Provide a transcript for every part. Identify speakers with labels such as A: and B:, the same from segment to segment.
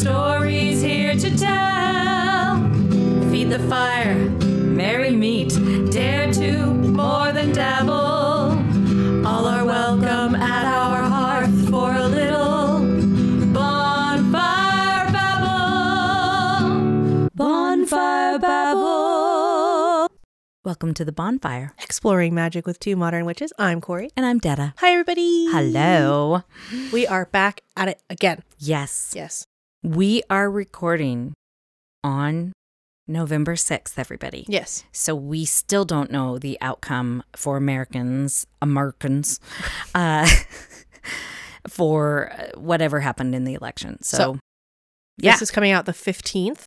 A: stories here to tell. Feed the fire, merry meet, dare to more than dabble. All are welcome at our hearth for a little bonfire babble. Bonfire babble.
B: Welcome to the bonfire.
C: Exploring Magic with Two Modern Witches. I'm Corey.
B: And I'm Detta.
C: Hi, everybody.
B: Hello.
C: We are back at it again.
B: Yes.
C: Yes.
B: We are recording on November 6th, everybody.
C: Yes.
B: So we still don't know the outcome for Americans, Americans, uh, for uh, whatever happened in the election. So,
C: So,
B: yeah,
C: This is coming out the 15th.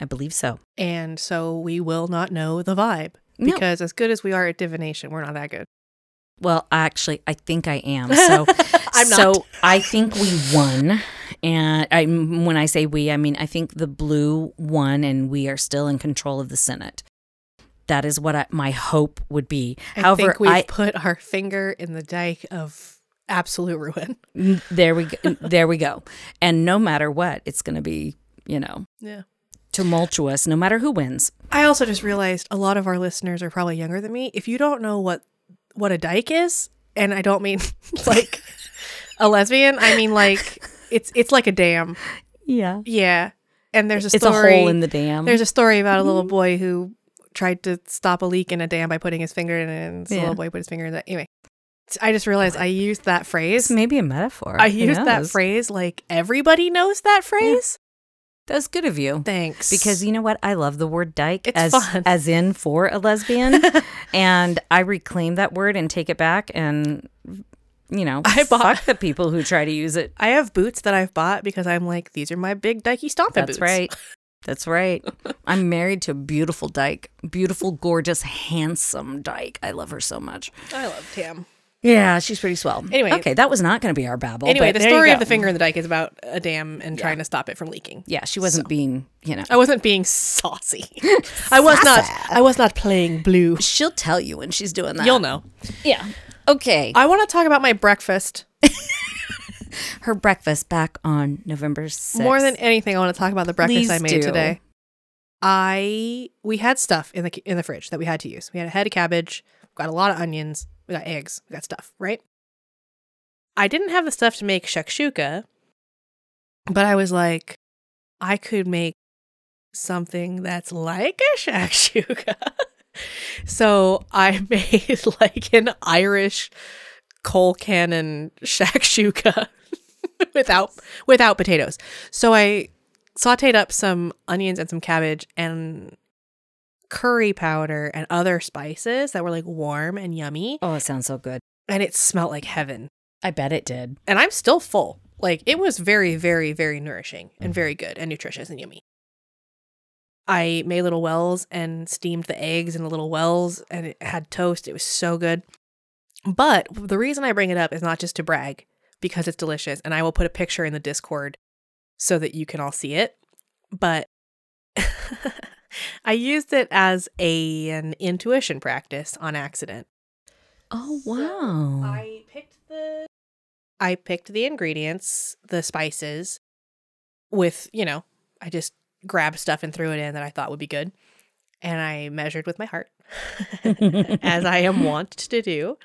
B: I believe so.
C: And so we will not know the vibe.
B: No.
C: Because as good as we are at divination, we're not that good.
B: Well, actually, I think I am. So,
C: I'm not.
B: so I think we won, and I when I say we, I mean I think the blue won, and we are still in control of the Senate. That is what I, my hope would be.
C: I
B: However,
C: think we've
B: I
C: put our finger in the dike of absolute ruin.
B: Mm, there we go, there we go. And no matter what, it's going to be you know
C: Yeah.
B: tumultuous. No matter who wins.
C: I also just realized a lot of our listeners are probably younger than me. If you don't know what what a dyke is, and I don't mean like a lesbian, I mean like it's it's like a dam.
B: Yeah,
C: Yeah. And there's a story.
B: it's a hole in the dam.
C: There's a story about a little mm-hmm. boy who tried to stop a leak in a dam by putting his finger in it, and the
B: Yeah.
C: little boy put his finger in that. Anyway, I just realized I used that phrase.
B: it's maybe a metaphor.
C: I used that phrase like everybody knows that phrase.
B: That's good of you.
C: Thanks.
B: Because you know what? I love the word dyke
C: It's
B: as
C: fun.
B: as in for a lesbian. and I reclaim that word and take it back and you know,
C: I bought-
B: fuck the people who try to use it.
C: I have boots that I've bought because I'm like, these are my big dykey stomping
B: That's
C: boots.
B: right. That's right. I'm married to a beautiful dyke. Beautiful, gorgeous, handsome dyke. I love her so much.
C: I love Tam.
B: Yeah, she's pretty swell.
C: Anyway-
B: okay, that was not going to be our babble.
C: Anyway, the story of the finger in the dike is about a dam and trying to stop it from leaking.
B: Yeah, she wasn't being, you know.
C: I wasn't being saucy. I was not. I was not playing blue.
B: She'll tell you when she's doing that.
C: You'll know.
B: Yeah. Okay.
C: I want to talk about my breakfast
B: her breakfast back on November 6th.
C: More than anything, I want to talk about the breakfast
B: Please
C: I made
B: do.
C: today. I we had stuff in the in the fridge that we had to use. We had a head of cabbage, we got a lot of onions, we got eggs, we got stuff, right? I didn't have the stuff to make shakshuka, but I was like, I could make something that's like a shakshuka. So I made like an Irish colcannon shakshuka without without potatoes. So I sauteed up some onions and some cabbage and curry powder and other spices that were like warm and yummy
B: Oh, it sounds so good.
C: and it smelled like heaven.
B: I bet it did.
C: And I'm still full. Like it was very very very nourishing and very good and nutritious and yummy. I made little wells and steamed the eggs in the little wells and it had toast. It was so good. But the reason I bring it up is not just to brag because it's delicious and I will put a picture in the Discord so that you can all see it. But I used it as a an intuition practice on accident.
B: Oh,
C: So,
B: wow.
C: I picked the I picked the ingredients, the spices with, you know, I just grabbed stuff and threw it in that I thought would be good. And I measured with my heart, as I am wont to do.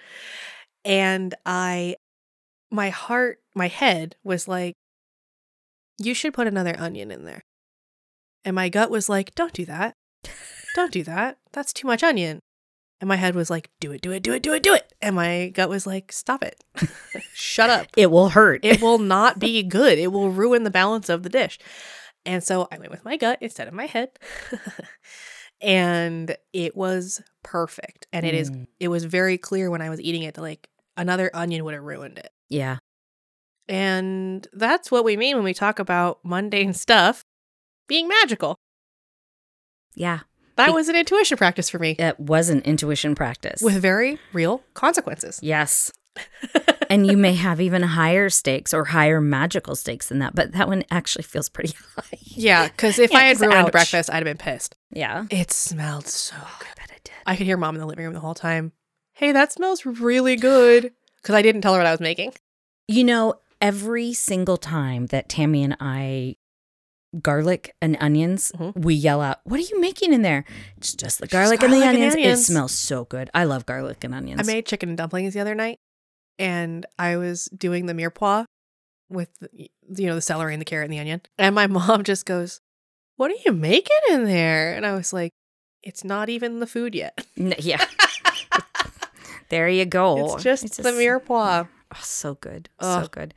C: And I my heart, my head was like you should put another onion in there. And my gut was like, don't do that. Don't do that. That's too much onion. And my head was like, do it, do it, do it, do it, do it. And my gut was like, stop it. Shut up.
B: it will hurt.
C: It will not be good. It will ruin the balance of the dish. And so I went with my gut instead of my head. and it was perfect. And it is
B: Mm.
C: it was very clear when I was eating it that like another onion would have ruined it.
B: yeah.
C: And that's what we mean when we talk about mundane stuff being magical.
B: Yeah.
C: That
B: Be-
C: was an intuition practice for me
B: It was an intuition practice.
C: with very real consequences.
B: yes. and you may have even higher stakes or higher magical stakes than that, but that one actually feels pretty high.
C: Yeah, because if
B: Yeah,
C: I had ruined
B: ouch.
C: breakfast, I'd have been pissed.
B: Yeah.
C: It smelled so good.
B: I bet it did.
C: I could hear mom in the living room the whole time. Hey, that smells really good. Because I didn't tell her what I was making.
B: You know, every single time that Tammy and I garlic and onions,
C: Mhm.
B: we yell out, "What are you making in there?" It's just the garlic, and
C: garlic
B: the
C: and
B: onions.
C: onions.
B: It smells so good. I love garlic and onions.
C: I made chicken and dumplings the other night, and I was doing the mirepoix with the, you know the celery and the carrot and the onion, and my mom just goes, "What are you making in there?" And I was like, "It's not even the food yet.
B: N- yeah. there you go.
C: it's just the mirepoix."
B: Oh, so good. So good.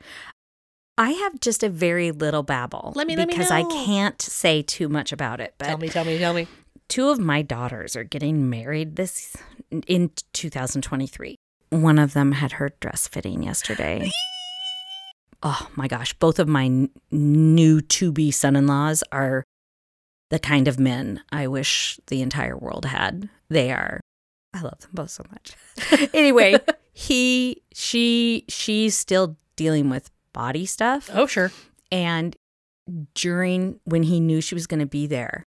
B: I have just a very little babble
C: Let me- let me
B: because I can't say too much about it. But
C: Tell me, tell me, tell me.
B: two of my daughters are getting married this in 2023. One of them had her dress fitting yesterday. oh my gosh, both of my n- new to be son-in-laws are the kind of men I wish the entire world had. They are I love them both so much. anyway, he she she's still dealing with body stuff
C: Oh sure.
B: and during when he knew she was going to be there,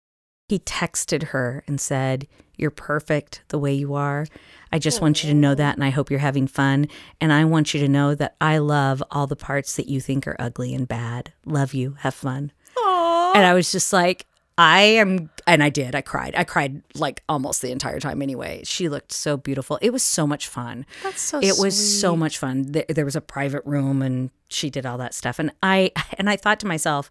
B: he texted her and said, You're perfect the way you are. I just want you to know that. And I hope you're having fun. And I want you to know that I love all the parts that you think are ugly and bad. Love you. Have fun.
C: Aww.
B: And I was just like, I am, and I did. I cried. I cried like almost the entire time anyway. She looked so beautiful. It was so much fun
C: That's so.
B: it was so much fun there, there was a private room and she did all that stuff and i and i thought to myself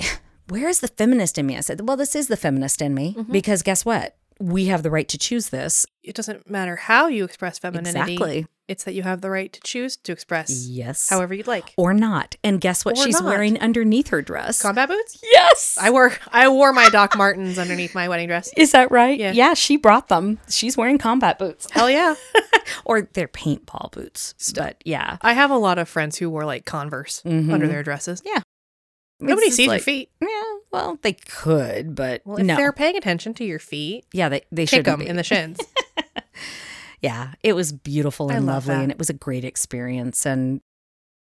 B: where is the feminist in me i said well this is the feminist in me
C: Mm-hmm.
B: because guess what we have the right to choose this
C: It doesn't matter how you express femininity.
B: exactly
C: It's that you have the right to choose to express
B: yes
C: however you'd like.
B: or not and guess what
C: Or
B: she's
C: not.
B: wearing underneath her dress
C: Combat boots.
B: yes
C: I wore I wore my Doc Martens underneath my wedding dress.
B: is that right
C: Yeah.
B: yeah she brought them she's wearing combat boots
C: Hell yeah.
B: or they're paintball boots but yeah
C: I have a lot of friends who wore like Converse
B: Mhm.
C: under their dresses.
B: Yeah.
C: Nobody sees your feet.
B: yeah well they could but
C: Well, if
B: no
C: they're paying attention to your feet,
B: yeah they, they shouldn't
C: them
B: be.
C: in the shins.
B: yeah, it was beautiful and
C: love
B: lovely,
C: that.
B: and it was a great experience. And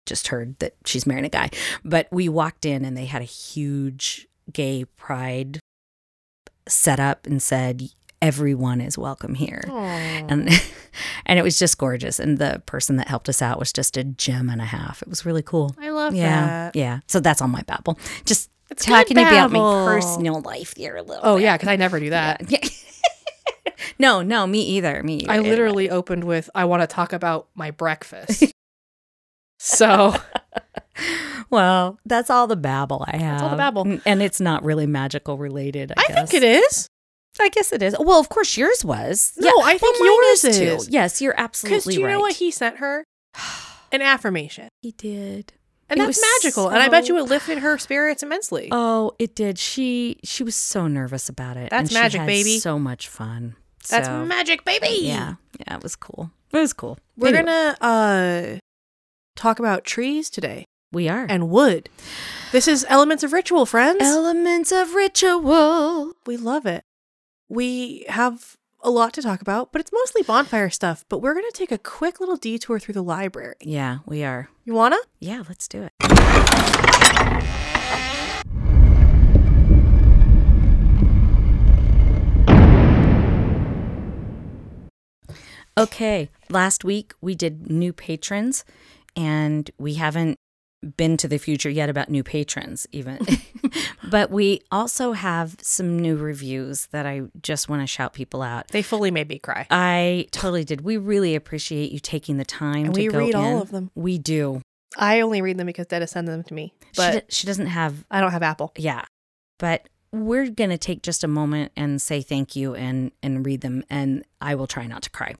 B: just heard that she's marrying a guy, but we walked in and they had a huge gay pride set up and said everyone is welcome here.
C: Aw.
B: And and it was just gorgeous. And the person that helped us out was just a gem and a half. It was really cool.
C: I love
B: yeah,
C: that.
B: yeah. So that's all my babble. Just
C: It's
B: talking about my personal life here a little.
C: Oh
B: bit.
C: yeah, because I never do that.
B: Yeah. no, no, me either. Me either.
C: I literally opened with I want to talk about my breakfast. so
B: Well, that's all the babble I have.
C: all the babble.
B: And it's not really magical related. I,
C: I think it is.
B: I guess it is. Well, of course, yours was.
C: No, I think
B: well,
C: yours
B: is
C: is.
B: too. Yes, you're absolutely. right.
C: Because do you know what he sent her? An affirmation.
B: he did?
C: And
B: It
C: that's
B: was
C: magical. and I bet you it lifted her spirits immensely.
B: Oh, it did. She she was so nervous about it.
C: That's
B: and she
C: magic,
B: had
C: baby.
B: So much fun.
C: that's
B: So,
C: magic, baby.
B: Yeah, yeah, it was cool. It was cool.
C: We're
B: Anyway,
C: gonna uh talk about trees today
B: we are
C: and wood. This is Elements of Ritual, friends.
B: elements of ritual.
C: we love it. We have a lot to talk about, but it's mostly bonfire stuff. But we're gonna take a quick little detour through the library.
B: Yeah, we are.
C: You wanna?
B: Yeah, let's do it. Okay, last week we did new patrons, and we haven't been to the future yet about new patrons, even. but we also have some new reviews that I just want to shout people out.
C: They fully made me cry.
B: I totally did. We really appreciate you taking the time
C: And
B: to
C: we
B: go
C: read all of them.
B: We do.
C: I only read them because Detta sends them to me,
B: She,
C: but
B: do- she doesn't have
C: I don't have Apple.
B: yeah but we're going to take just a moment and say thank you and and read them and i will try not to cry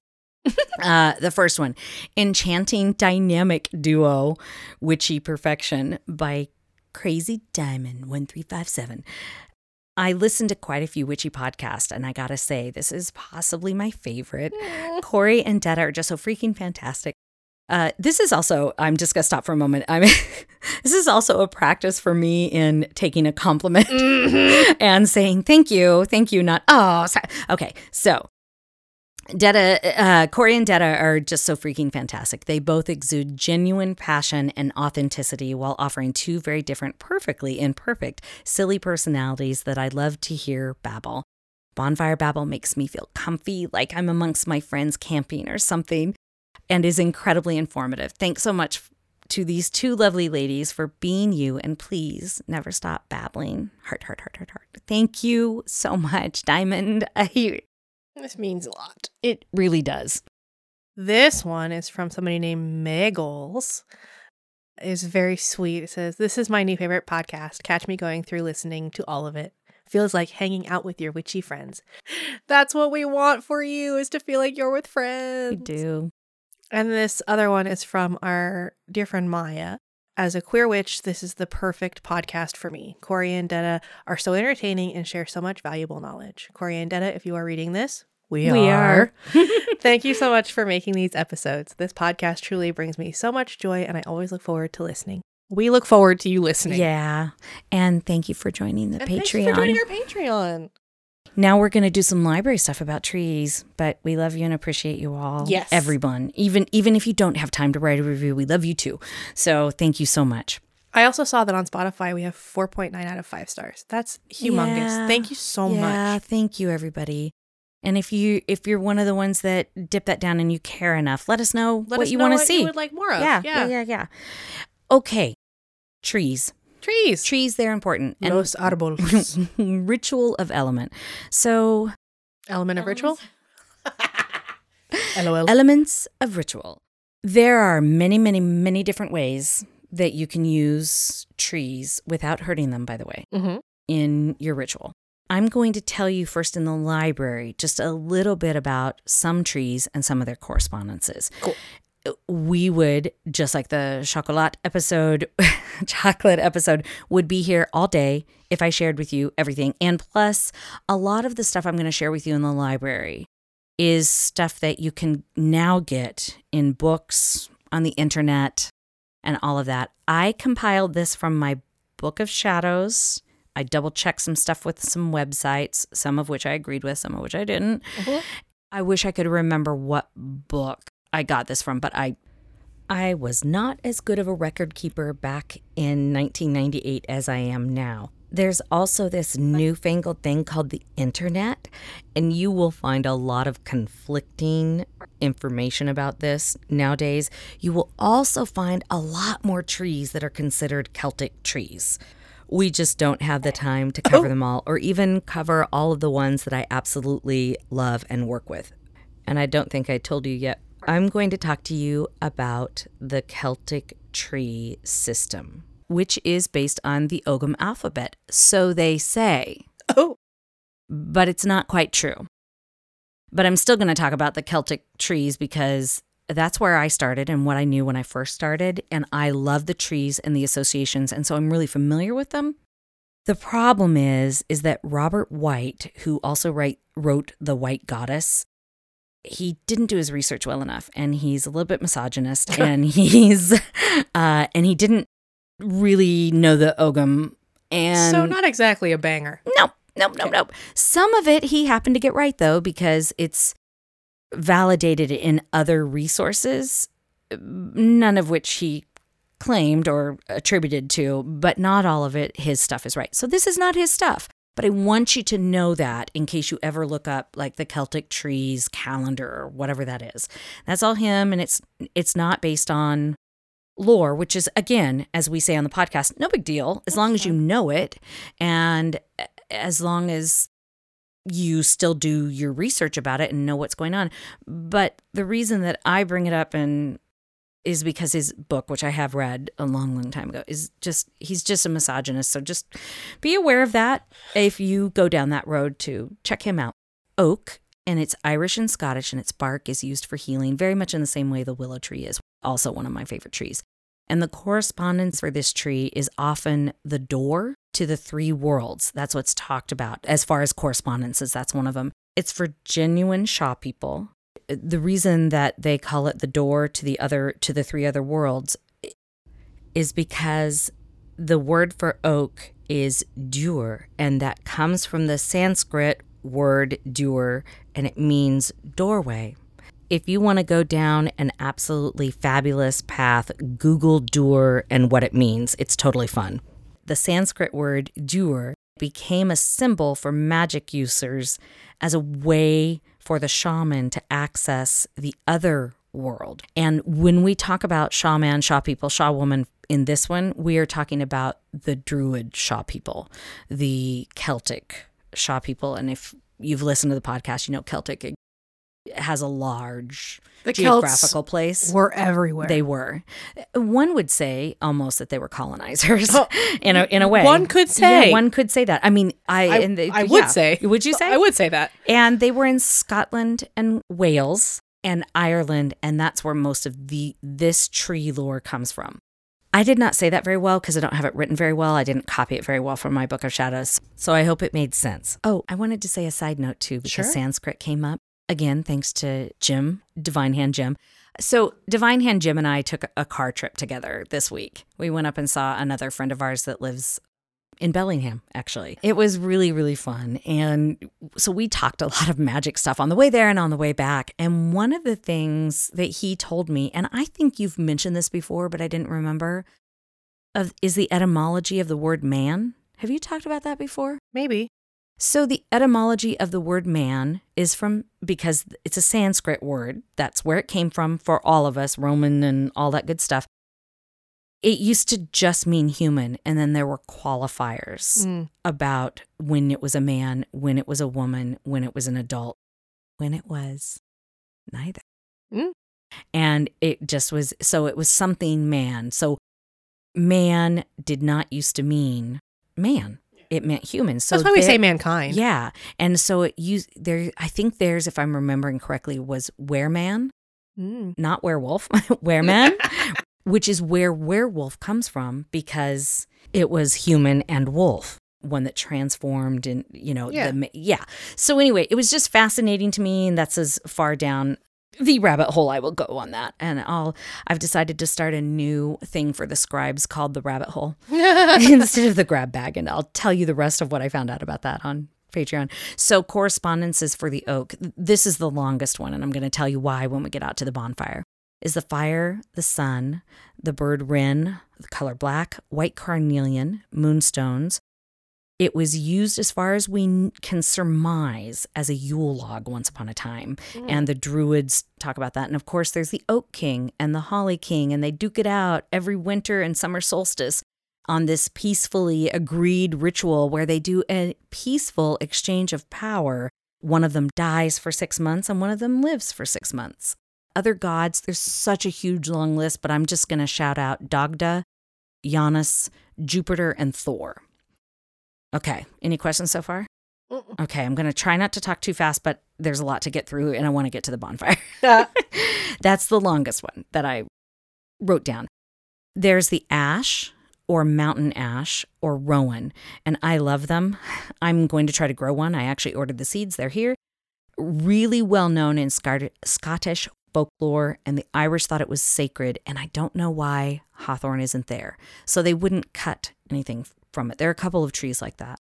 B: uh the first one enchanting dynamic duo witchy perfection by crazy diamond 1357 I listened to quite a few witchy podcasts, and I gotta say, this is possibly my favorite. Corey and Detta are just so freaking fantastic. Uh, this is also, I'm just gonna stop for a moment. I mean, this is also a practice for me in taking a compliment and saying thank you, thank you, not oh. Sorry. Okay, so Detta, uh, Corey and Detta are just so freaking fantastic. They both exude genuine passion and authenticity while offering two very different, perfectly imperfect, silly personalities that I love to hear babble. Bonfire Babble makes me feel comfy, like I'm amongst my friends camping or something, and is incredibly informative. Thanks so much, to these two lovely ladies for being you and please never stop babbling. Heart, heart, heart, heart, heart. Thank you so much, Diamond. I,
C: This means a lot.
B: it really does.
C: This one is from somebody named Megals. It's very sweet. It says, This is my new favorite podcast. Catch me going through listening to all of it. Feels like hanging out with your witchy friends. That's what we want for you is to feel like you're with friends.
B: We do.
C: And this other one is from our dear friend Maya. As a queer witch, this is the perfect podcast for me. Corey and Detta are so entertaining and share so much valuable knowledge. Corey and Detta, if you are reading this, we,
B: We are.
C: Thank you so much for making these episodes. This podcast truly brings me so much joy, and I always look forward to listening. We look forward to you listening.
B: Yeah. And thank you for joining the
C: And
B: Patreon.
C: For joining our Patreon.
B: Now we're going to do some library stuff about trees, but we love you and appreciate you all.
C: Yes.
B: Everyone. Even even if you don't have time to write a review, we love you too. So thank you so much.
C: I also saw that on Spotify we have 4.9 out of 5 stars. That's humongous.
B: Yeah.
C: Thank you so
B: yeah,
C: much.
B: thank you everybody. And if you if you're one of the ones that dip that down and you care enough, let us know
C: Let
B: what
C: us
B: you want to see.
C: you would like more of.
B: yeah,
C: yeah.
B: yeah, yeah, yeah. Okay. Trees.
C: Trees.
B: Trees they're important. And
C: Los árboles.
B: ritual of element. So
C: Element of ritual. LOL.
B: Elements of ritual. There are many, many, many different ways that you can use trees without hurting them, by the way,
C: mm-hmm.
B: in your ritual. I'm going to tell you first in the library just a little bit about some trees and some of their correspondences.
C: Cool.
B: We would, just like the chocolate episode, chocolate episode, would be here all day if I shared with you everything. And plus, a lot of the stuff I'm going to share with you in the library is stuff that you can now get in books, on the internet, and all of that. I compiled this from my Book of Shadows. I double checked some stuff with some websites, some of which I agreed with, some of which I didn't.
C: Mhm.
B: I wish I could remember what book I got this from, but I I was not as good of a record keeper back in 1998 as I am now. There's also this newfangled thing called the internet, and you will find a lot of conflicting information about this nowadays. You will also find a lot more trees that are considered Celtic trees. We just don't have the time to cover oh. them all, or even cover all of the ones that I absolutely love and work with. And I don't think I told you yet. I'm going to talk to you about the Celtic tree system, which is based on the Ogham alphabet. So they say,
C: Oh,
B: but it's not quite true. But I'm still going to talk about the Celtic trees because that's where I started and what I knew when I first started. And I love the trees and the associations. And so I'm really familiar with them. The problem is, is that Robert White, who also write, wrote The White Goddess, he didn't do his research well enough and he's a little bit misogynist and he's uh and he didn't really know the ogam and
C: so not exactly a banger.
B: Nope, nope, nope, nope. Some of it he happened to get right though, because it's validated in other resources, none of which he claimed or attributed to, but not all of it, his stuff is right. So this is not his stuff. But I want you to know that in case you ever look up like the Celtic trees calendar or whatever that is. That's all him and it's it's not based on lore, which is again, as we say on the podcast, no big deal as long as you know it and as long as you still do your research about it and know what's going on. But the reason that I bring it up and is because his book, which I have read a long, long time ago, is just he's just a misogynist. So just be aware of that if you go down that road to check him out. Oak, and it's Irish and Scottish, and its bark is used for healing, very much in the same way the willow tree is, also one of my favorite trees. And the correspondence for this tree is often the door to the three worlds. That's what's talked about as far as correspondences. That's one of them. It's for genuine Shaw people. The reason that they call it the door to the other to the three other worlds is because the word for oak is dur, and that comes from the Sanskrit word dur, and it means doorway. If you want to go down an absolutely fabulous path, Google dur and what it means. It's totally fun. The Sanskrit word dur became a symbol for magic users as a way for the shaman to access the other world. And when we talk about shaman, Shaw people, Shaw woman in this one, we are talking about the Druid Shaw people, the Celtic Shaw people. And if you've listened to the podcast, you know Celtic has a large
C: The Celts
B: geographical place.
C: We're everywhere.
B: They were. One would say almost that they were colonizers oh, in a in a way.
C: Oh, One could say.
B: Yeah, one could say that. I mean, I
C: I,
B: they,
C: I would
B: yeah.
C: say.
B: Would you say?
C: I would say that.
B: And they were in Scotland and Wales and Ireland, and that's where most of the this tree lore comes from. I did not say that very well because I don't have it written very well. I didn't copy it very well from my book of shadows. So I hope it made sense. Oh, I wanted to say a side note too because
C: Sure.
B: Sanskrit came up again thanks to Jim, Divine Hand Jim. So Divine Hand Jim and I took a car trip together this week. We went up and saw another friend of ours that lives in Bellingham, actually. It was really, really fun. And so we talked a lot of magic stuff on the way there and on the way back. And one of the things that he told me, and I think you've mentioned this before, but I didn't remember, of, is the etymology of the word man. Have you talked about that before?
C: Maybe.
B: So the etymology of the word man is from because it's a Sanskrit word. That's where it came from for all of us, Roman and all that good stuff. It used to just mean human, and then there were qualifiers
C: Mm.
B: about when it was a man, when it was a woman, when it was an adult, when it was neither.
C: Mm.
B: And it just was so it was something man. So man did not used to mean man. It meant humans. So
C: That's why we say mankind.
B: yeah. And so it used there I think theirs, if I'm remembering correctly, was wereman,
C: Mm.
B: not werewolf, wereman, which is where werewolf comes from because it was human and wolf. One that transformed and you know
C: Yeah.
B: the yeah. So anyway, it was just fascinating to me, and that's as far down the rabbit hole I will go on that. And I'll I've decided to start a new thing for the scribes called the rabbit hole instead of the grab bag. And I'll tell you the rest of what I found out about that on Patreon. So, correspondences for the oak. This is the longest one, and I'm going to tell you why when we get out to the bonfire. Is the fire, the sun, the bird wren, the color black, white carnelian, moonstones. It was used, as far as we can surmise, as a Yule log once upon a time. Mm. And the Druids talk about that. And of course, there's the Oak King and the Holly King, and they duke it out every winter and summer solstice on this peacefully agreed ritual where they do a peaceful exchange of power. One of them dies for six months and one of them lives for six months. Other gods, there's such a huge long list, but I'm just going to shout out Dagda, Janus, Jupiter, and Thor. Okay, any questions so far?
C: Mm-mm.
B: Okay, I'm going to try not to talk too fast, but there's a lot to get through and I want to get to the bonfire. That's the longest one that I wrote down. There's the ash or mountain ash or rowan, and I love them. I'm going to try to grow one. I actually ordered the seeds, they're here. Really well known in Scottish folklore, and the Irish thought it was sacred, and I don't know why hawthorn isn't there. So they wouldn't cut anything from it. There are a couple of trees like that.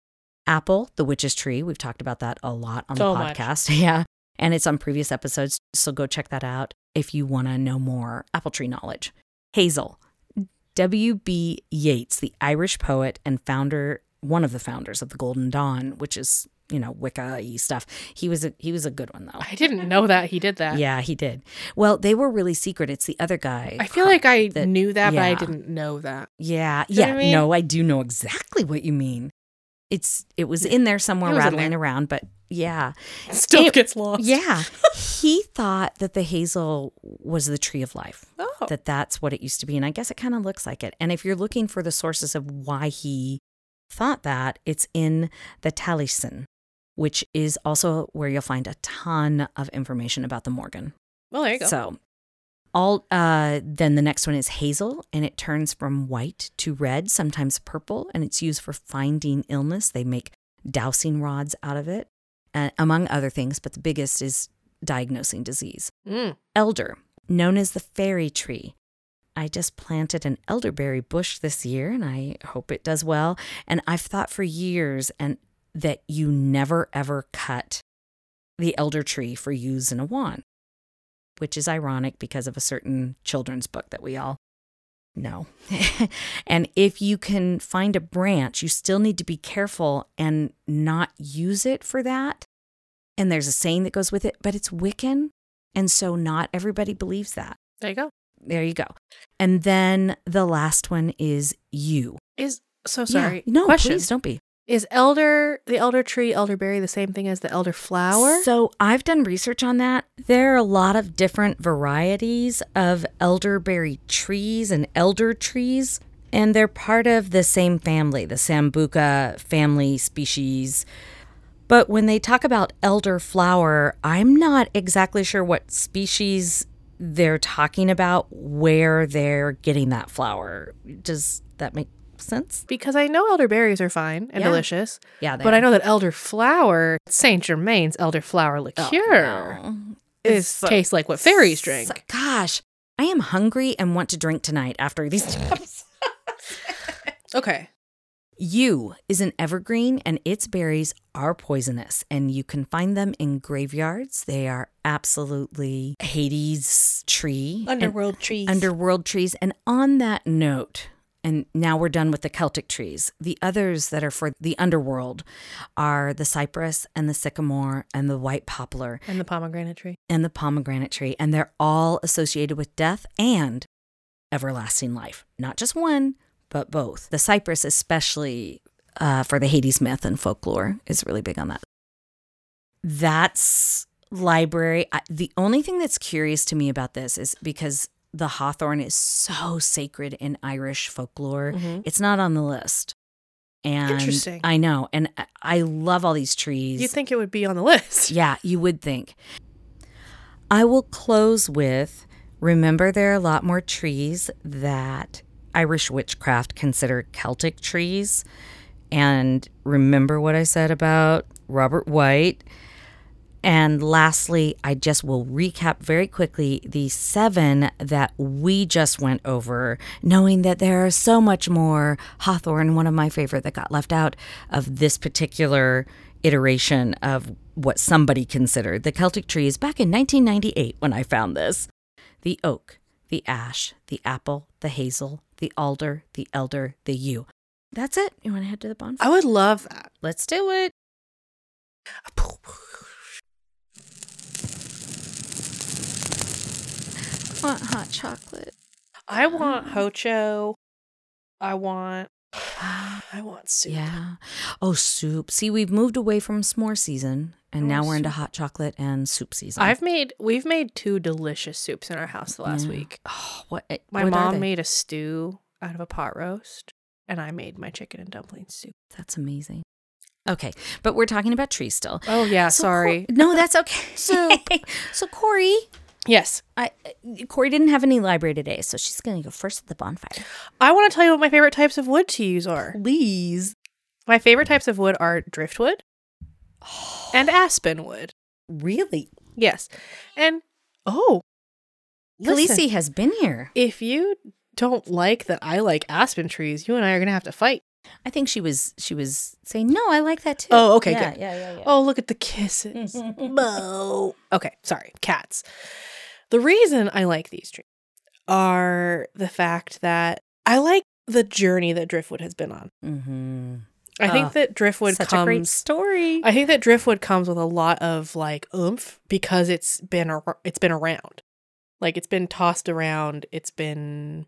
B: Apple, the witch's tree. We've talked about that a lot on
C: So
B: the
C: much.
B: podcast. Yeah. And it's on previous episodes. So go check that out if you want to know more apple tree knowledge. Hazel. W.B. Yeats, the Irish poet and founder, one of the founders of the Golden Dawn, which is, you know, Wicca stuff. He was a he was a good one though.
C: I didn't know that he did that.
B: Yeah, he did. Well, they were really secret. It's the other guy.
C: I feel like I
B: that-
C: knew that, but I didn't know that.
B: Yeah,
C: you know
B: yeah.
C: I mean?
B: No, I do know exactly what you mean. It's it was in there somewhere
C: It was in
B: rattling
C: there.
B: around, but yeah.
C: Stuff
B: It-
C: gets lost.
B: Yeah. he thought that the hazel was the tree of life.
C: Oh.
B: That that's what it used to be and I guess it kind of looks like it. And if you're looking for the sources of why he thought that, it's in the Taliesin, which is also where you'll find a ton of information about the Morrigan.
C: Well, there you go.
B: So all uh then the next one is hazel and it turns from white to red, sometimes purple, and it's used for finding illness. They make dowsing rods out of it, uh, among other things, but the biggest is diagnosing disease.
C: Mm.
B: Elder, known as the fairy tree. I just planted an elderberry bush this year and I hope it does well. And I've thought for years and that you never ever cut the elder tree for use in a wand, which is ironic because of a certain children's book that we all know. and if you can find a branch, you still need to be careful and not use it for that. And there's a saying that goes with it, but it's Wiccan. And so not everybody believes that.
C: There you go.
B: There you go. And then the last one is you.
C: Is so
B: Yeah.
C: sorry.
B: No,
C: question.
B: please don't be.
C: Is elder the elder tree, elderberry the same thing as the elder flower?
B: So I've done research on that. There are a lot of different varieties of elderberry trees and elder trees, and they're part of the same family, the Sambuca family species. But when they talk about elder flower, I'm not exactly sure what species they're talking about, where they're getting that flower. Does that make sense?
C: because I know elderberries are fine and
B: Yeah.
C: delicious,
B: Yeah, they
C: but
B: are.
C: I know that elderflower, Saint Germain's elderflower oh, liqueur,
B: Oh,
C: is
B: so-
C: tastes like what fairies drink.
B: So- gosh, I am hungry and want to drink tonight after these tips.
C: Okay.
B: Yew is an evergreen and its berries are poisonous and you can find them in graveyards. They are absolutely Hades tree. and-
C: Underworld trees.
B: underworld trees. And on that note, and now we're done with the Celtic trees. The others that are for the underworld are the cypress and the sycamore and the white poplar
C: and the pomegranate tree.
B: and the pomegranate tree. And they're all associated with death and everlasting life. Not just one, but both. The cypress, especially uh, for the Hades myth and folklore, is really big on that. That's library. I, the only thing that's curious to me about this is because the hawthorn is so sacred in Irish folklore, mm-hmm. it's not on the list. And
C: Interesting.
B: I know. And I- love all these trees.
C: You'd think it would be on the list.
B: Yeah, you would think. I will close with remember, there are a lot more trees that Irish witchcraft considered Celtic trees. And remember what I said about Robert White. And lastly, I just will recap very quickly the seven that we just went over, knowing that there are so much more. Hawthorn, one of my favorite that got left out of this particular iteration of what somebody considered the Celtic trees back in 1998 when I found this the oak, the ash, the apple, the hazel, the alder, the elder, the yew. That's it. You want to head to the bonfire?
C: I would love that.
B: Let's do it. Want hot chocolate?
C: I want hocho. I want. I want soup.
B: Yeah. Oh, soup. See, we've moved away from s'more season, and
C: I
B: now we're into hot chocolate and soup season.
C: I've made. We've made two delicious soups in our house the last
B: Yeah.
C: week.
B: oh, what? eh,
C: My
B: what
C: mom made a stew out of a pot roast, and I made my chicken and dumpling soup.
B: That's amazing. Okay, but we're talking about trees still.
C: Oh yeah,
B: So
C: sorry.
B: Cor- no, that's okay.
C: Soup.
B: so Corey,
C: yes,
B: I Corey didn't have any library today, so she's gonna go first at the bonfire.
C: I want to tell you what my favorite types of wood to use are.
B: Please.
C: My favorite types of wood are driftwood and aspen wood.
B: Really?
C: Yes, and oh,
B: Khaleesi has been here.
C: if you don't like that I like aspen trees, you and I are gonna have to fight.
B: I think she was she was saying, No, I like that too.
C: Oh, okay,
B: yeah,
C: good.
B: Yeah, yeah, yeah.
C: Oh, look at the kisses. Mo. Okay, sorry, cats. The reason I like these trees are the fact that I like the journey that Driftwood has been on.
B: Mm-hmm.
C: I think
B: Oh,
C: that Driftwood
B: Such
C: comes
B: a great story.
C: I think that Driftwood comes with a lot of like oomph because it's been it's been around. Like it's been tossed around, it's been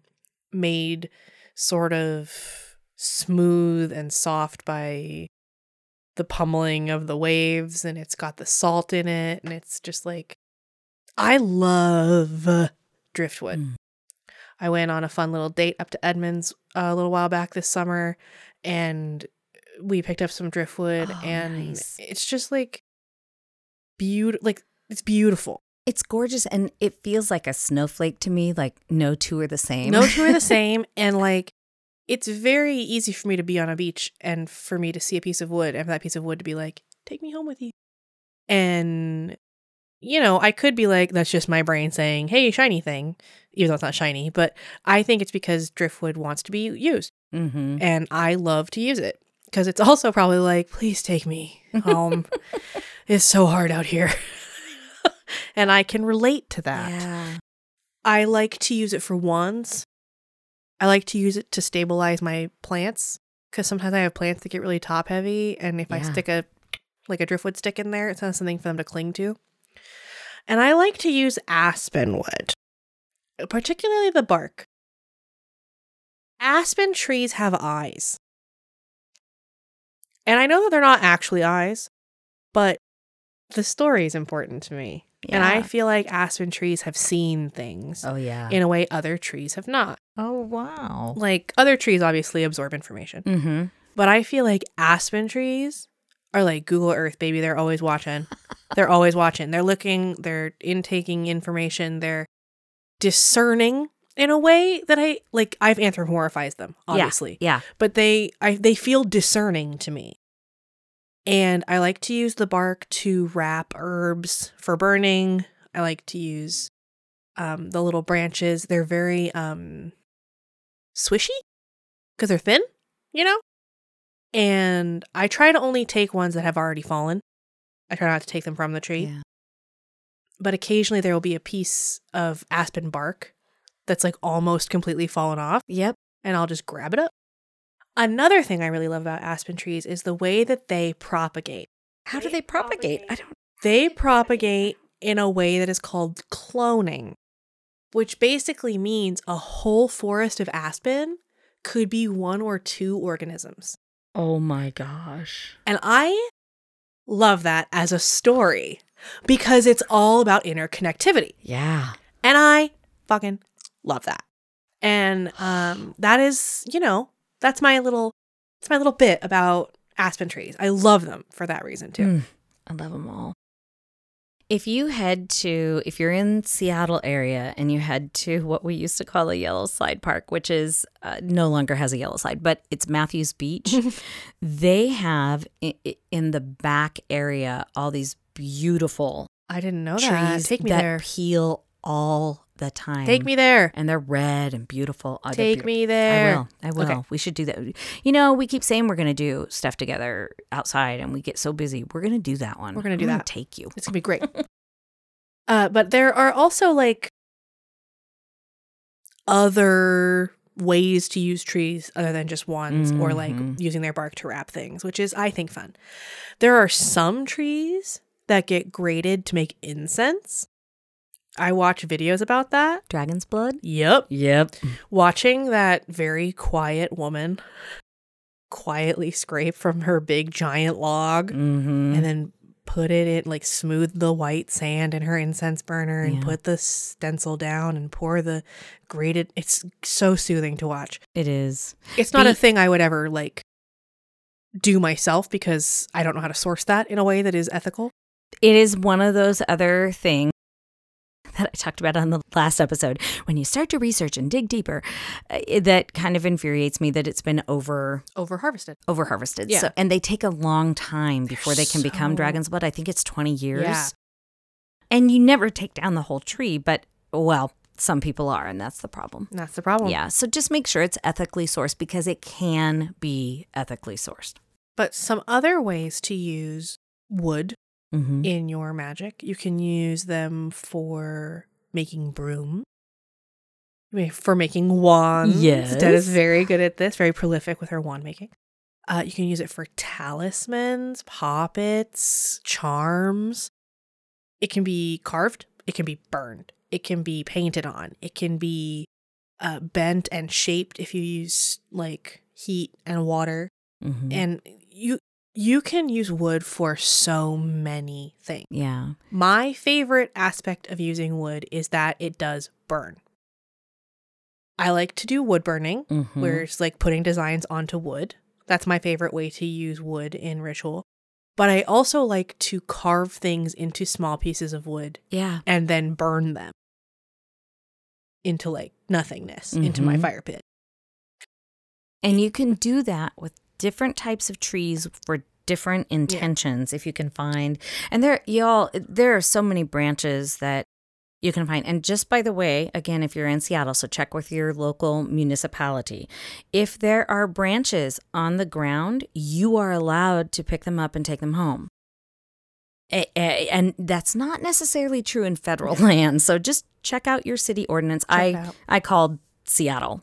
C: made sort of smooth and soft by the pummeling of the waves and it's got the salt in it and it's just like I love Driftwood.
B: Mm.
C: I went on a fun little date up to Edmonds uh, a little while back this summer and we picked up some driftwood
B: Oh,
C: and
B: nice.
C: it's just like beautiful like it's beautiful.
B: It's gorgeous and it feels like a snowflake to me, like no two are the same.
C: No two are the same and like it's very easy for me to be on a beach and for me to see a piece of wood and for that piece of wood to be like, take me home with you. And you know, I could be like, that's just my brain saying, hey, shiny thing, even though it's not shiny, but I think it's because driftwood wants to be used.
B: mm-hmm.
C: and I love to use it because it's also probably like, please take me home. it's so hard out here. and I can relate to that.
B: Yeah.
C: I like to use it for wands. I like to use it to stabilize my plants because sometimes I have plants that get really top heavy. And if I stick a like a driftwood stick in there, it's not something for them to cling to. And I like to use aspen wood, particularly the bark. Aspen trees have eyes. And I know that they're not actually eyes, but the story is important to me. And I feel like aspen trees have seen things
B: Oh yeah.
C: in a way other trees have not.
B: oh wow.
C: Like other trees obviously absorb information,
B: Mm-hmm.
C: but I feel like aspen trees are like Google Earth, baby. They're always watching. they're always watching. They're looking, they're intaking information, they're discerning in a way that I like I've anthropomorphized them, obviously.
B: Yeah.
C: But they I they feel discerning to me. And I like to use the bark to wrap herbs for burning. I like to use um the little branches. They're very um swishy because they're thin, you know? And I try to only take ones that have already fallen. I try not to take them from the tree
B: Yeah.
C: but occasionally there will be a piece of aspen bark that's like almost completely fallen off
B: Yep.
C: and I'll just grab it up. Another thing I really love about aspen trees is the way that they propagate.
B: How do they propagate? I don't.
C: They propagate in a way that is called cloning, which basically means a whole forest of aspen could be one or two organisms.
B: Oh my gosh.
C: And I love that as a story because it's all about interconnectivity.
B: Yeah.
C: And I fucking love that. And um that is, you know, that's my little it's my little bit about aspen trees. I love them for that reason too.
B: Mm, I love them all. If you head to, if you're in Seattle area and you head to what we used to call a yellow slide park, which is uh, no longer has a yellow slide, but it's Matthews Beach, they have in the back area all these beautiful
C: I didn't know that. Take me
B: that
C: there.
B: peel all the time.
C: Take me there.
B: And they're red and beautiful. Oh,
C: Take
B: beautiful.
C: me there.
B: I will. I will.
C: Okay.
B: We should do that. You know, we keep saying we're going to do stuff together outside and we get so busy. We're going to do that one.
C: We're gonna do
B: I'm
C: that.
B: take you.
C: It's gonna be great. uh, but there are also like other ways to use trees other than just wands or like
B: Mhm.
C: using their bark to wrap things, which is I think fun. There are some trees that get grated to make incense. I watch videos about that.
B: Dragon's blood?
C: Yep.
B: Yep.
C: Watching that very quiet woman quietly scrape from her big giant log
B: Mm-hmm.
C: and then put it in like smooth the white sand in her incense burner and
B: Yeah.
C: put the stencil down and pour the grated it's so soothing to watch
B: It is.
C: it's not a thing i would ever like do myself because i don't know how to source that in a way that is ethical
B: It is one of those other things that I talked about on the last episode. When you start to research and dig deeper, uh, that kind of infuriates me that it's been over
C: over harvested
B: over harvested.
C: Yeah.
B: So, and they take a long time before they can become dragon's blood. I think it's 20 years.
C: Yeah.
B: And you never take down the whole tree, but well, some people are, and that's the problem.
C: that's the problem
B: Yeah. So just make sure it's ethically sourced because it can be ethically sourced.
C: but some other ways to use wood
B: Mm-hmm.
C: in your magic. You can use them for making broom. For making wands.
B: Yes.
C: Dad is very good at this very prolific with her wand making. Uh, you can use it for talismans poppets charms. It can be carved. It can be burned. It can be painted on. It can be uh, bent and shaped if you use like heat and water.
B: Mm-hmm.
C: and you you can use wood for so many things.
B: yeah.
C: My favorite aspect of using wood is that it does burn. I like to do wood burning,
B: Mm-hmm.
C: where it's like putting designs onto wood. That's my favorite way to use wood in ritual. But I also like to carve things into small pieces of wood
B: yeah.
C: and then burn them into like nothingness, into my
B: Mhm.
C: fire pit.
B: And you can do that with different types of trees for different intentions if you can find. And there y'all there are so many branches that you can find. And just by the way, again, if you're in Seattle, so check with your local municipality. If there are branches on the ground, you are allowed to pick them up and take them home. And that's not necessarily true in federal land. So just check out your city ordinance.
C: Check
B: I
C: out.
B: I called Seattle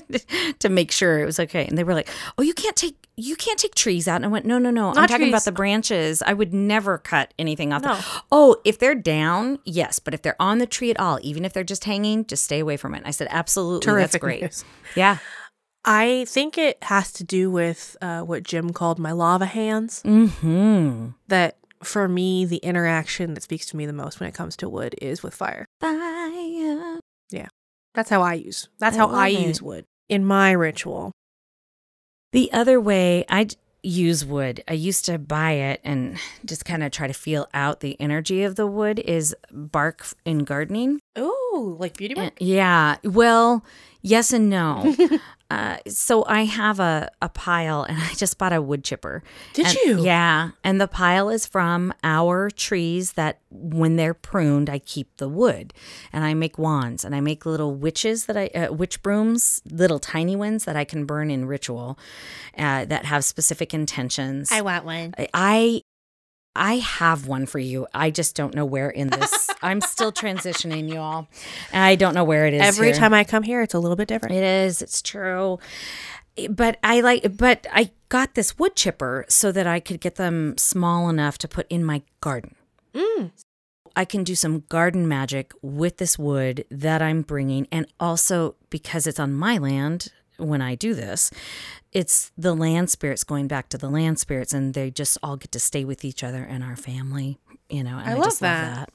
B: to make sure it was okay. And they were like, "Oh, you can't take you can't take trees out." And I went, "No, no, no. I'm
C: Not
B: talking about the branches. I would never cut anything off.
C: No.
B: The- oh, if they're down, yes, but if they're on the tree at all, even if they're just hanging, just stay away from it." And I said, "Absolutely, that's great."
C: news.
B: Yeah.
C: I think it has to do with uh, what Jim called my lava hands.
B: Hmm.
C: That for me, the interaction that speaks to me the most when it comes to wood is with fire.
B: Fire.
C: That's how I use. That's
B: I
C: how I
B: love
C: use wood in my ritual.
B: The other way I use wood, I used to buy it and just kind of try to feel out the energy of the wood is bark in gardening.
C: Oh, like beauty
B: Uh, Yeah. Well, yes and no. uh, so I have a, a pile and I just bought a wood chipper.
C: Did
B: And-
C: you?
B: Yeah. And the pile is from our trees that when they're pruned, I keep the wood and I make wands and I make little witches that I, uh, witch brooms, little tiny ones that I can burn in ritual uh, that have specific intentions.
C: I want one.
B: I I have one for you. I just don't know where in this. I'm still transitioning, you all. And I don't know where it is.
C: Every
B: here.
C: time I come here, it's a little bit different.
B: It is. It's true. But I like. But I got this wood chipper so that I could get them small enough to put in my garden.
C: Mm.
B: I can do some garden magic with this wood that I'm bringing, and also because it's on my land. When I do this, it's the land spirits going back to the land spirits, and they just all get to stay with each other and our family. You know, and
C: I
B: I,
C: love
B: just
C: that.
B: love that.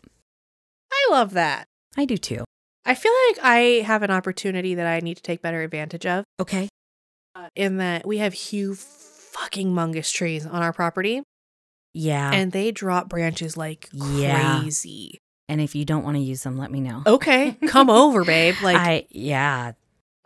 C: I love that.
B: I do too.
C: I feel like I have an opportunity that I need to take better advantage of.
B: Okay.
C: uh, In that we have huge fucking mungus trees on our property,
B: Yeah.
C: and they drop branches like
B: Yeah.
C: crazy.
B: and if you don't want to use them, let me know.
C: Okay, come over, babe. Like
B: I yeah.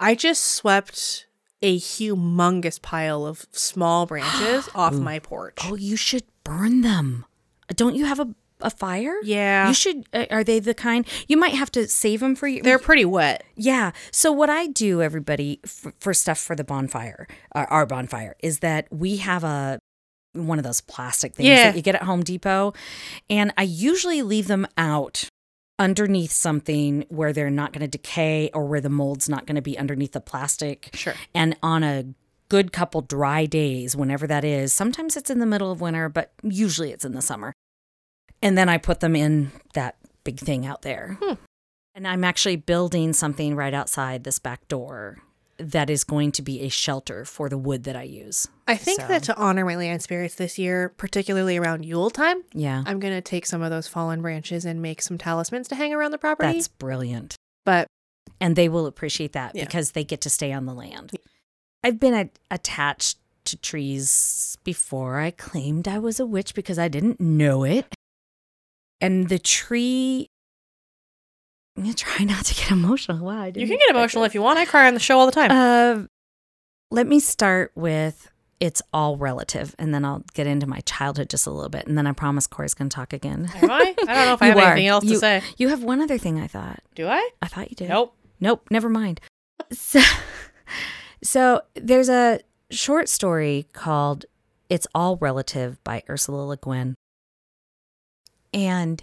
C: I just swept a humongous pile of small branches off my porch.
B: Oh, you should burn them. Don't you have a a fire?
C: yeah.
B: You should. Uh, are they the kind you might have to save them for you?
C: They're pretty wet.
B: yeah. So what I do, everybody, for, for stuff for the bonfire, uh, our bonfire, is that we have a one of those plastic things
C: Yeah.
B: that you get at Home Depot, and I usually leave them out underneath something where they're not going to decay or where the mold's not going to be underneath the plastic.
C: Sure.
B: And on a good couple dry days, whenever that is, sometimes it's in the middle of winter, but usually it's in the summer. And then I put them in that big thing out there.
C: Hmm.
B: And I'm actually building something right outside this back door that is going to be a shelter for the wood that I use.
C: I think
B: So-
C: that to honor my land spirits this year, particularly around Yule time,
B: Yeah.
C: I'm gonna take some of those fallen branches and make some talismans to hang around the property.
B: That's brilliant.
C: but
B: and they will appreciate that
C: Yeah.
B: because they get to stay on the land. I've been a- attached to trees before. I claimed I was a witch because I didn't know it. And the tree, I'm gonna try not to get emotional. Wow, I
C: you can get emotional if you want. I cry on the show all the time.
B: Uh, let me start with it's all relative, and then I'll get into my childhood just a little bit, and then I promise Corey's gonna talk again.
C: Am I? I don't know if I have
B: are.
C: anything else to say.
B: You have one other thing I thought.
C: Do I?
B: I thought you did.
C: Nope.
B: Nope, never mind. So, so there's a short story called It's All Relative by Ursula Le Guin. And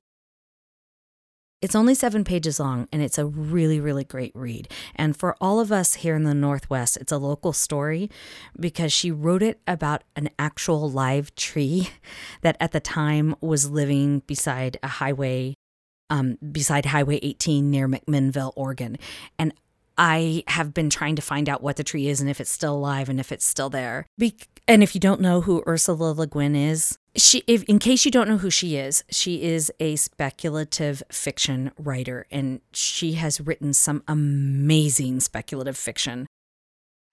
B: it's only seven pages long and it's a really, really great read. And for all of us here in the Northwest, it's a local story because she wrote it about an actual live tree that at the time was living beside a highway um, beside Highway 18 near McMinnville, Oregon. And I have been trying to find out what the tree is and if it's still alive and if it's still there. Be- and if you don't know who Ursula Le Guin is, she, if, in case you don't know who she is, she is a speculative fiction writer and she has written some amazing speculative fiction.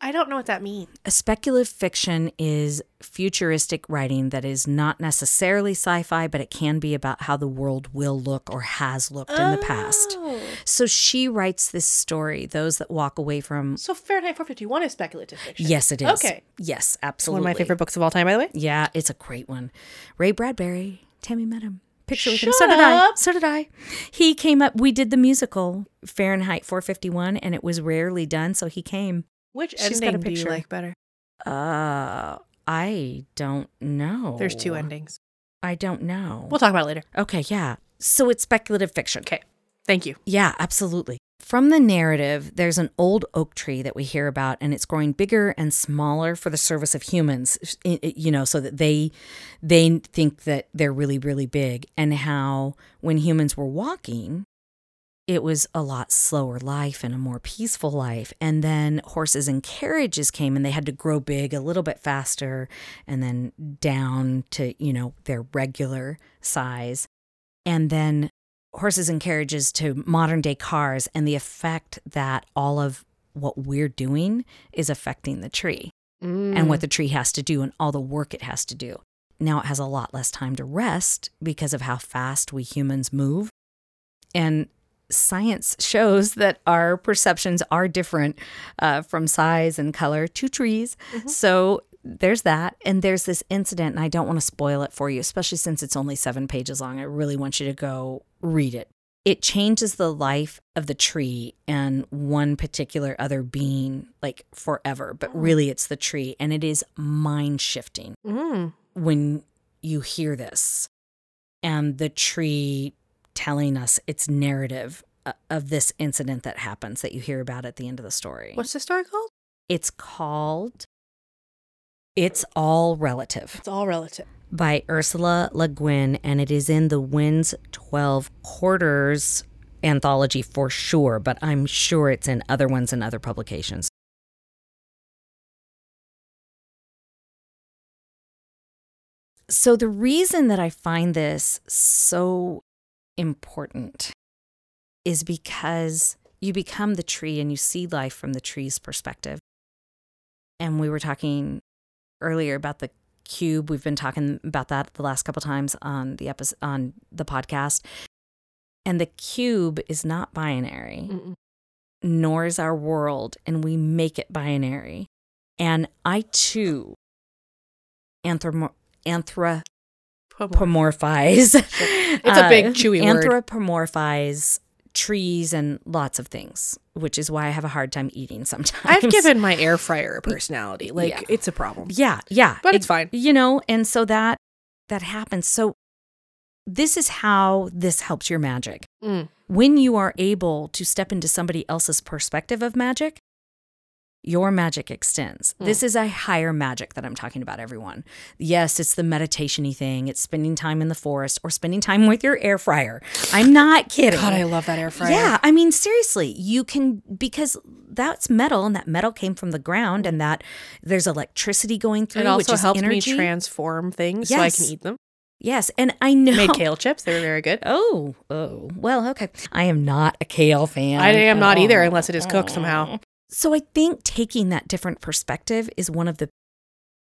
C: I don't know what that means.
B: A speculative fiction is futuristic writing that is not necessarily sci fi, but it can be about how the world will look or has looked in the past.
C: Oh.
B: So she writes this story, Those That Walk Away from.
C: So Fahrenheit 451 is speculative fiction.
B: Yes, it is.
C: Okay.
B: Yes,
C: It's one of my favorite books of all time, by the way.
B: Yeah, it's a great one. Ray Bradbury. Tammy met him. Picture with him.
C: Shut
B: So did I. So did I. He came up. We did the musical Fahrenheit 451, and it was rarely done. So he came.
C: Which
B: She's got a
C: ending do you
B: picture.
C: like better?
B: Uh, I don't know.
C: There's two endings.
B: I don't know.
C: We'll talk about it later.
B: okay, yeah. So it's speculative fiction.
C: Okay. Thank you.
B: Yeah, absolutely. From the narrative, there's an old oak tree that we hear about, and it's growing bigger and smaller for the service of humans. You know, so that they they think that they're really really big, and how when humans were walking, it was a lot slower life and a more peaceful life. And then horses and carriages came, and they had to grow big a little bit faster, and then down to you know their regular size, and then horses and carriages to modern day cars and the effect that all of what we're doing is affecting the tree and what mm. the tree has to do and all the work it has to do. Now it has a lot less time to rest because of how fast we humans move. And science shows that our perceptions are different uh, from size and color to trees. So there's that. And there's this incident, and I don't want to spoil it for you, especially since it's only seven pages long. I really want you to go read it. It changes the life of the tree and one particular other being like forever, but really it's the tree. And it is mind shifting
C: Mm.
B: when you hear this and the tree telling us its narrative uh, of this incident that happens that you hear about at the end of the story.
C: What's the story called?
B: It's called It's All Relative
C: It's all relative.
B: by Ursula Le Guin, and it is in the Wind's 12 Quarters anthology for sure, but I'm sure it's in other ones and other publications. So, the reason that I find this so important is because you become the tree and you see life from the tree's perspective. And we were talking earlier about the cube. We've been talking about that the last couple times on the episode on the podcast. And the cube is not binary,
C: Mm-mm.
B: nor is our world, and we make it binary. And I too anthromo- anthropomorphize.
C: It's a big, chewy word.
B: Anthropomorphize trees and lots of things, which is why I have a hard time eating sometimes.
C: I've given my air fryer a personality. Like
B: Yeah.
C: it's a problem.
B: Yeah, yeah.
C: But it's fine.
B: You know, and so that that happens. So this is how this helps your magic.
C: Mm.
B: When you are able to step into somebody else's perspective of magic, your magic extends.
C: Mm.
B: This is a higher magic that I'm talking about, everyone. Yes, it's the meditation-y thing. It's spending time in the forest or spending time with your air fryer. I'm not kidding.
C: God, I love that air fryer.
B: Yeah, I mean seriously, you can because that's metal and that metal came from the ground and that there's electricity going through
C: It also
B: which is
C: helps
B: energy.
C: me transform things so I can eat them.
B: yes, and I know
C: Made kale chips. They were very good.
B: Oh, oh. Well, okay. I am not a kale fan.
C: I am not either
B: Oh.
C: unless it is cooked somehow.
B: So I think taking that different perspective is one of the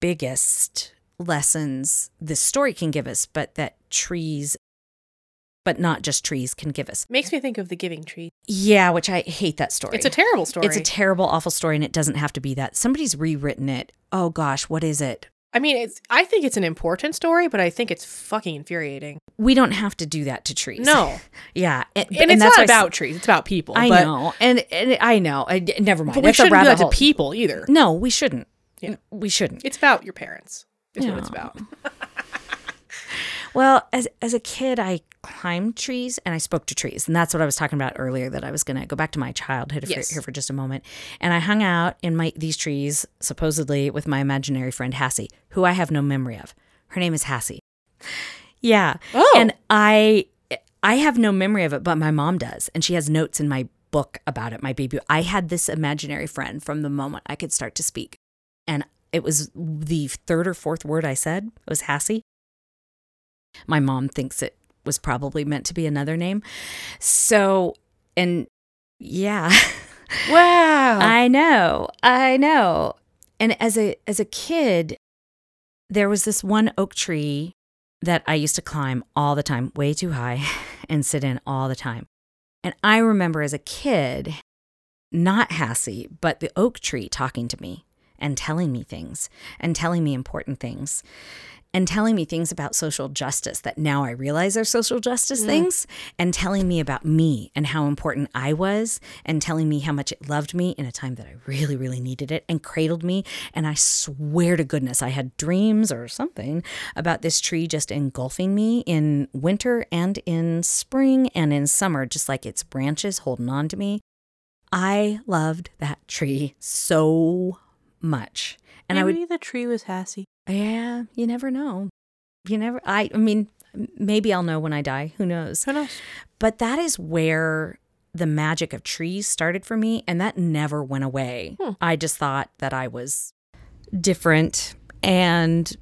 B: biggest lessons this story can give us, but that trees, but not just trees, can give us.
C: Makes me think of the giving tree.
B: Yeah, which I hate that story.
C: It's a terrible story.
B: It's a terrible, awful story, and it doesn't have to be that. Somebody's rewritten it. Oh gosh, what is it?
C: I mean, it's. I think it's an important story, but I think it's fucking infuriating.
B: We don't have to do that to trees.
C: No,
B: Yeah, and,
C: and, it's
B: that's
C: not
B: I s-
C: about trees. It's about people.
B: I
C: but,
B: know, and, and I know. I, never mind.
C: but we
B: That's
C: shouldn't do that to people either.
B: No, we shouldn't.
C: Yeah.
B: We shouldn't.
C: It's about your parents. Is what it's about.
B: Well, as as a kid, I climbed trees and I spoke to trees, and that's what I was talking about earlier. That I was going to go back to my childhood
C: Yes.
B: here for just a moment, and I hung out in my these trees supposedly with my imaginary friend Hassie, who I have no memory of. Her name is Hassie. Yeah,
C: Oh.
B: and I I have no memory of it, but my mom does, and she has notes in my book about it. My baby, I had this imaginary friend from the moment I could start to speak, and it was the third or fourth word I said It was Hassie. My mom thinks it was probably meant to be another name. So, and yeah,
C: Wow.
B: I know. I know. And as a as a kid, there was this one oak tree that I used to climb all the time, way too high, and sit in all the time. And I remember as a kid, not Hassie, but the oak tree talking to me and telling me things and telling me important things and telling me things about social justice that now I realize are social justice things and telling me about me and how important I was and telling me how much it loved me in a time that I really, really needed it and cradled me. And I swear to goodness, I had dreams or something about this tree just engulfing me in winter and in spring and in summer, just like its branches holding on to me. I loved that tree so much. And I would
C: the tree was Hassie.
B: Yeah, you never know. You never I I mean maybe I'll know when I die, who knows.
C: Who knows?
B: But that is where the magic of trees started for me and that never went away.
C: Hmm.
B: I just thought that I was different and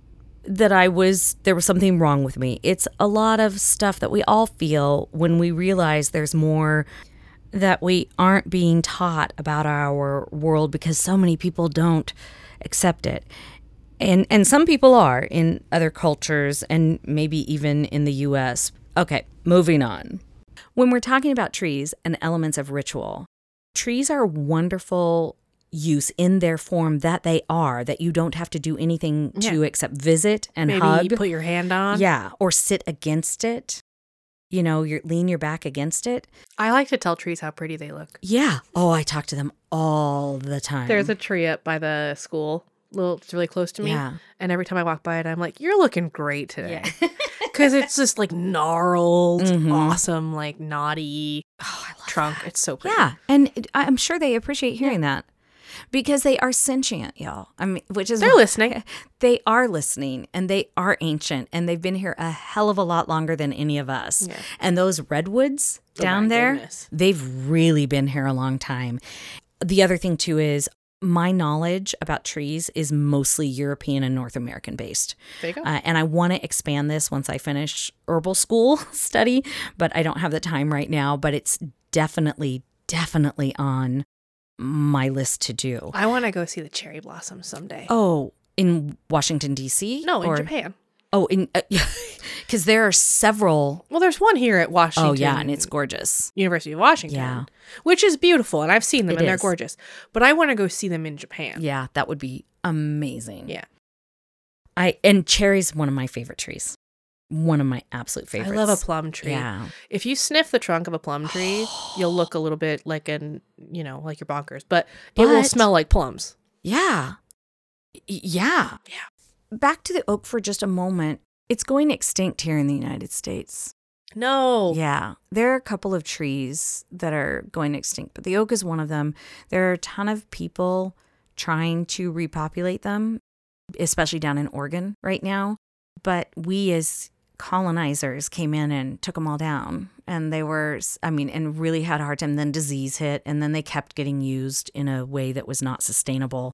B: that I was there was something wrong with me. It's a lot of stuff that we all feel when we realize there's more that we aren't being taught about our world because so many people don't accept it. And and some people are in other cultures and maybe even in the US. Okay, moving on. When we're talking about trees and elements of ritual, trees are wonderful use in their form that they are that you don't have to do anything to except visit and
C: Maybe
B: hug.
C: put your hand on.
B: yeah, or sit against it. You know, you lean your back against it.
C: I like to tell trees how pretty they look.
B: Yeah. Oh, I talk to them all the time.
C: There's a tree up by the school, little, it's really close to me.
B: Yeah.
C: And every time I walk by it, I'm like, "You're looking great today," because it's just like gnarled,
B: Mhm.
C: awesome, like knotty
B: Oh, I love
C: trunk. It's so pretty.
B: Yeah, and I'm sure they appreciate hearing that because they are sentient, y'all. I mean, which is
C: They're listening.
B: They are listening, and they are ancient, and they've been here a hell of a lot longer than any of us.
C: Yeah.
B: And those redwoods
C: Oh
B: down there,
C: goodness.
B: they've really been here a long time. The other thing too is my knowledge about trees is mostly European and North American based.
C: There you go.
B: Uh, and I want to expand this once I finish herbal school study, but I don't have the time right now. But it's definitely, definitely on my list to do.
C: I want to go see the cherry blossoms someday.
B: Oh, in Washington D.C.
C: no, in
B: Or-
C: Japan.
B: Oh, in uh, because there are several.
C: Well, there's one here at Washington.
B: Oh yeah, and it's gorgeous.
C: University of Washington.
B: Yeah.
C: Which is beautiful, and I've seen them,
B: It
C: and they're gorgeous. But I want to go see them in Japan.
B: Yeah, that would be amazing.
C: Yeah.
B: I and cherry's one of my favorite trees. One of my absolute favorites.
C: I love a plum tree.
B: Yeah.
C: If you sniff the trunk of a plum tree, you'll look a little bit like an, you know, like you're bonkers, but, it will smell like plums.
B: Yeah. Yeah.
C: Yeah.
B: Back to the oak for just a moment. It's going extinct here in the United States.
C: No.
B: Yeah. There are a couple of trees that are going extinct, but the oak is one of them. There are a ton of people trying to repopulate them, especially down in Oregon right now. But we as colonizers came in and took them all down. And they were, I mean, and really had a hard time. Then disease hit, and then they kept getting used in a way that was not sustainable.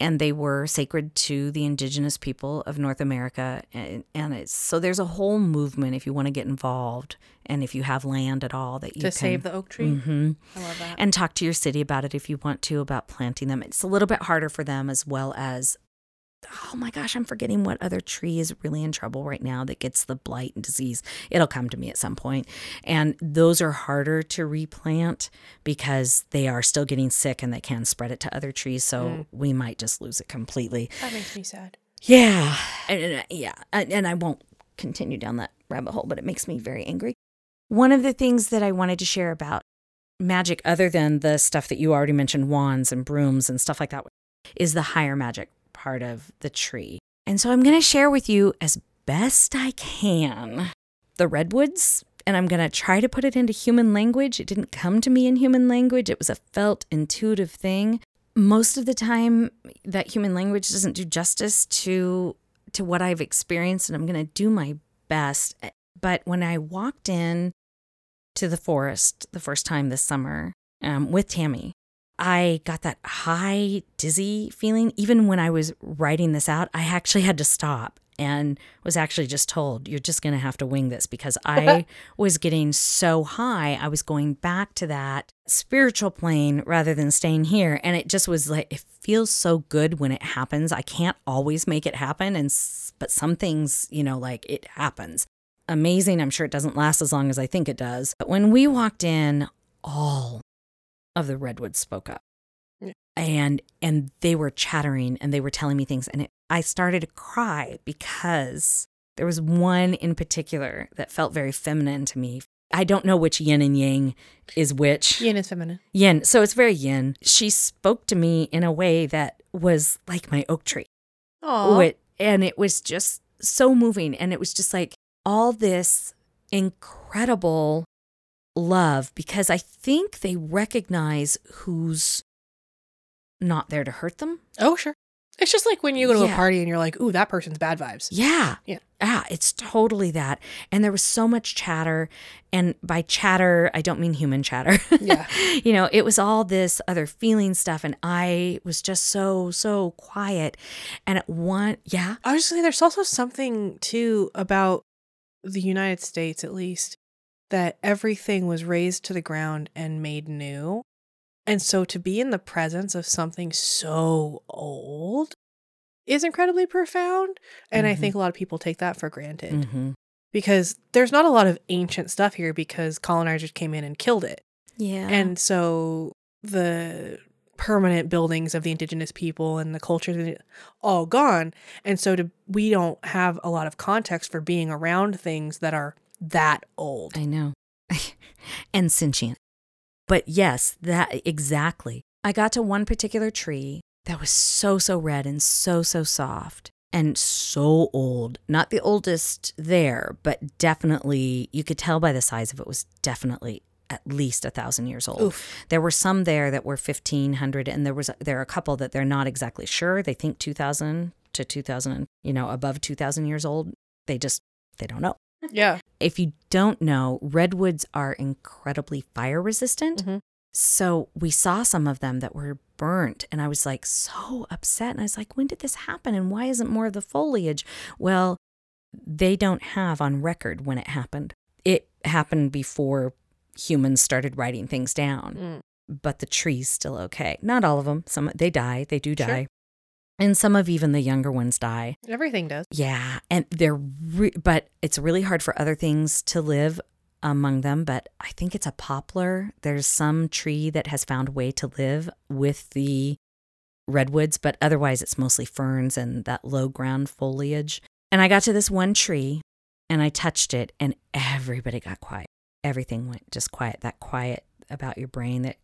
B: And they were sacred to the indigenous people of North America. And, and it's so there's a whole movement if you want to get involved and if you have land at all that you
C: To
B: can
C: save the oak tree.
B: hmm
C: I love that.
B: and talk to your city about it if you want to about planting them. It's a little bit harder for them as well as oh my gosh, I'm forgetting what other tree is really in trouble right now that gets the blight and disease. It'll come to me at some point. And those are harder to replant because they are still getting sick and they can spread it to other trees. So mm. we might just lose it completely.
C: that makes me sad.
B: Yeah. And, and, uh, yeah. And, and I won't continue down that rabbit hole, but it makes me very angry. One of the things that I wanted to share about magic, other than the stuff that you already mentioned, wands and brooms and stuff like that, is the higher magic part of the tree. And so I'm going to share with you as best I can the redwoods. And I'm going to try to put it into human language. It didn't come to me in human language, it was a felt, intuitive thing most of the time that human language doesn't do justice to to what I've experienced and I'm going to do my best but when I walked in to the forest the first time this summer um, with Tammy I got that high dizzy feeling. Even when I was writing this out I actually had to stop and was actually just told you're just going to have to wing this because I was getting so high I was going back to that spiritual plane rather than staying here. And it just was like it feels so good when it happens. I can't always make it happen and but some things you know like it happens. Amazing. I'm sure it doesn't last as long as I think it does. But when we walked in all of the redwoods spoke up and and they were chattering and they were telling me things and it, I started to cry because there was one in particular that felt very feminine to me. I don't know which yin and yang is which.
C: Yin is feminine.
B: Yin. So it's very yin. She spoke to me in a way that was like my oak tree.
C: Oh,
B: Wit- and it was just so moving. And it was just like all this incredible love because I think they recognize who's not there to hurt them.
C: Oh, sure. It's just like when you go to
B: Yeah.
C: a party and you're like, ooh, that person's bad vibes.
B: Yeah.
C: Yeah.
B: Yeah, it's totally that. And there was so much chatter. And by chatter, I don't mean human chatter.
C: Yeah.
B: you know, it was all this other feeling stuff. And I was just so, so quiet. And at one, yeah.
C: I was just saying, there's also something too about the United States, at least, that everything was raised to the ground and made new. And so to be in the presence of something so old is incredibly profound. And I
B: Mhm.
C: think a lot of people take that for granted
B: Mm-hmm.
C: because there's not a lot of ancient stuff here because colonizers came in and killed it.
B: Yeah.
C: And so the permanent buildings of the indigenous people and the culture all gone. And so to we don't have a lot of context for being around things that are that old.
B: I know. and sentient. But yes, that exactly. I got to one particular tree that was so, so red and so, so soft and so old. Not the oldest there, but definitely, you could tell by the size of it was definitely at least a thousand years old.
C: Oof.
B: There were some there that were 1500 and there was there are a couple that they're not exactly sure. They think 2000 to 2000, you know, above 2000 years old. They just they don't know.
C: Yeah.
B: If you don't know, redwoods are incredibly fire resistant.
C: Mhm.
B: So we saw some of them that were burnt, and I was like so upset. And I was like, when did this happen? And why isn't more of the foliage? Well, they don't have on record when it happened. It happened before humans started writing things down,
C: Mm.
B: but the tree's still okay. Not all of them. Some they die. They do
C: Sure.
B: And some of even the younger ones die.
C: Everything does.
B: Yeah, and they're re- but it's really hard for other things to live among them, but I think it's a poplar. There's some tree that has found a way to live with the redwoods, but otherwise it's mostly ferns and that low ground foliage. And I got to this one tree and I touched it and everybody got quiet. Everything went just quiet, that quiet about your brain that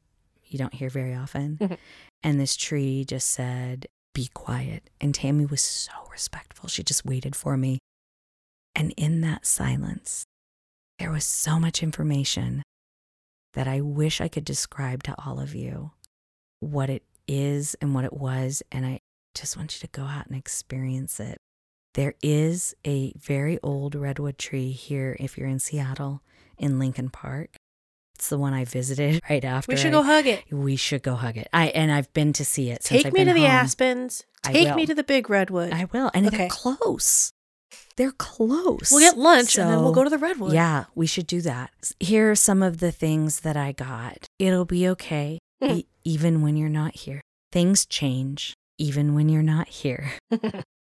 B: you don't hear very often. And this tree just said, be quiet. And Tammy was so respectful. She just waited for me. And in that silence, there was so much information that I wish I could describe to all of you what it is and what it was. And I just want you to go out and experience it. There is a very old redwood tree here if you're in Seattle in Lincoln Park. It's the one I visited right after.
C: We should
B: I-
C: go hug it.
B: we should go hug it. I and I've been to see it. Since
C: Take me to the
B: home.
C: Aspens. Take me to the big redwood.
B: I will, and
C: Okay.
B: they're close. They're close.
C: we'll get lunch and then we'll go to the redwood.
B: Yeah, we should do that. Here are some of the things that I got. It'll be okay,
C: Mhm.
B: e- even when you're not here. Things change, even when you're not here.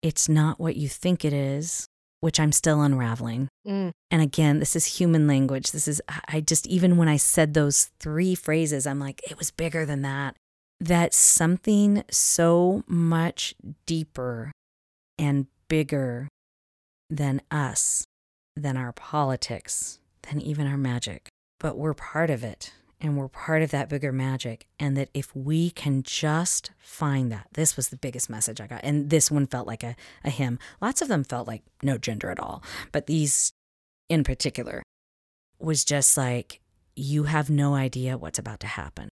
B: It's not what you think it is, which I'm still unraveling.
C: Mm.
B: And again, this is human language. This is, I just, even when I said those three phrases, I'm like, it was bigger than that. That something so much deeper and bigger than us, than our politics, than even our magic. But we're part of it and we're part of that bigger magic. And that if we can just find that, this was the biggest message I got. And this one felt like a, a hymn. Lots of them felt like no gender at all. But these in particular was just like, you have no idea what's about to happen.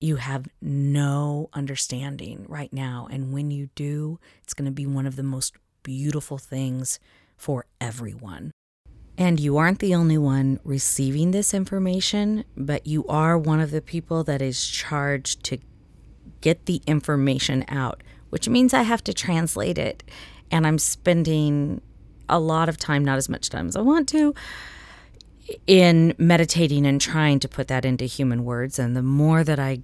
B: You have no understanding right now. And when you do, it's going to be one of the most beautiful things for everyone. And you aren't the only one receiving this information, but you are one of the people that is charged to get the information out, which means I have to translate it. And I'm spending a lot of time, not as much time as I want to, in meditating and trying to put that into human words. And the more that I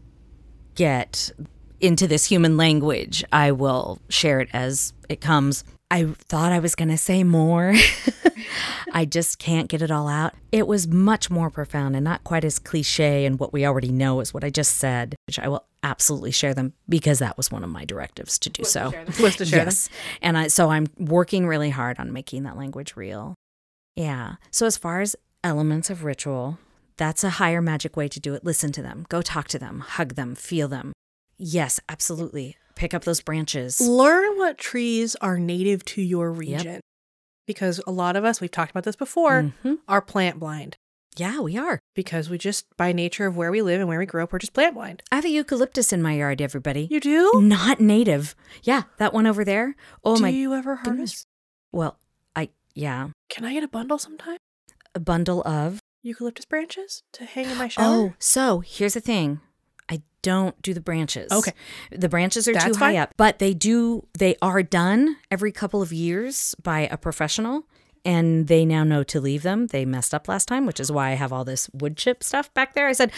B: get into this human language, I will share it as it comes. I thought I was going to say more. I just can't get it all out. It was much more profound and not quite as cliche and what we already know is what I just said, which I will absolutely share them because that was one of my directives to do so.
C: Was to share them.
B: yes. And I so I'm working really hard on making that language real. Yeah. So as far as elements of ritual, that's a higher magic way to do it. Listen to them, go talk to them, hug them, feel them. Yes, absolutely. Pick up those branches.
C: Learn what trees are native to your region. Because a lot of us, we've talked about this before,
B: Mhm.
C: are plant blind.
B: Yeah, we are.
C: because we just, by nature of where we live and where we grew up, we're just plant blind.
B: I have a eucalyptus in my yard, everybody.
C: You do?
B: Not native. Yeah, that one over there. Oh
C: do
B: my
C: you ever
B: goodness.
C: harvest?
B: Well, I yeah,
C: Can I get a bundle sometime?
B: a bundle of
C: Eucalyptus branches to hang in my shower?
B: Oh, so here's the thing. Don't do the branches.
C: Okay.
B: The branches are too
C: That's
B: high
C: fine.
B: up, but they do they are done every couple of years by a professional and they now know to leave them. They messed up last time, which is why I have all this wood chip stuff back there. I said,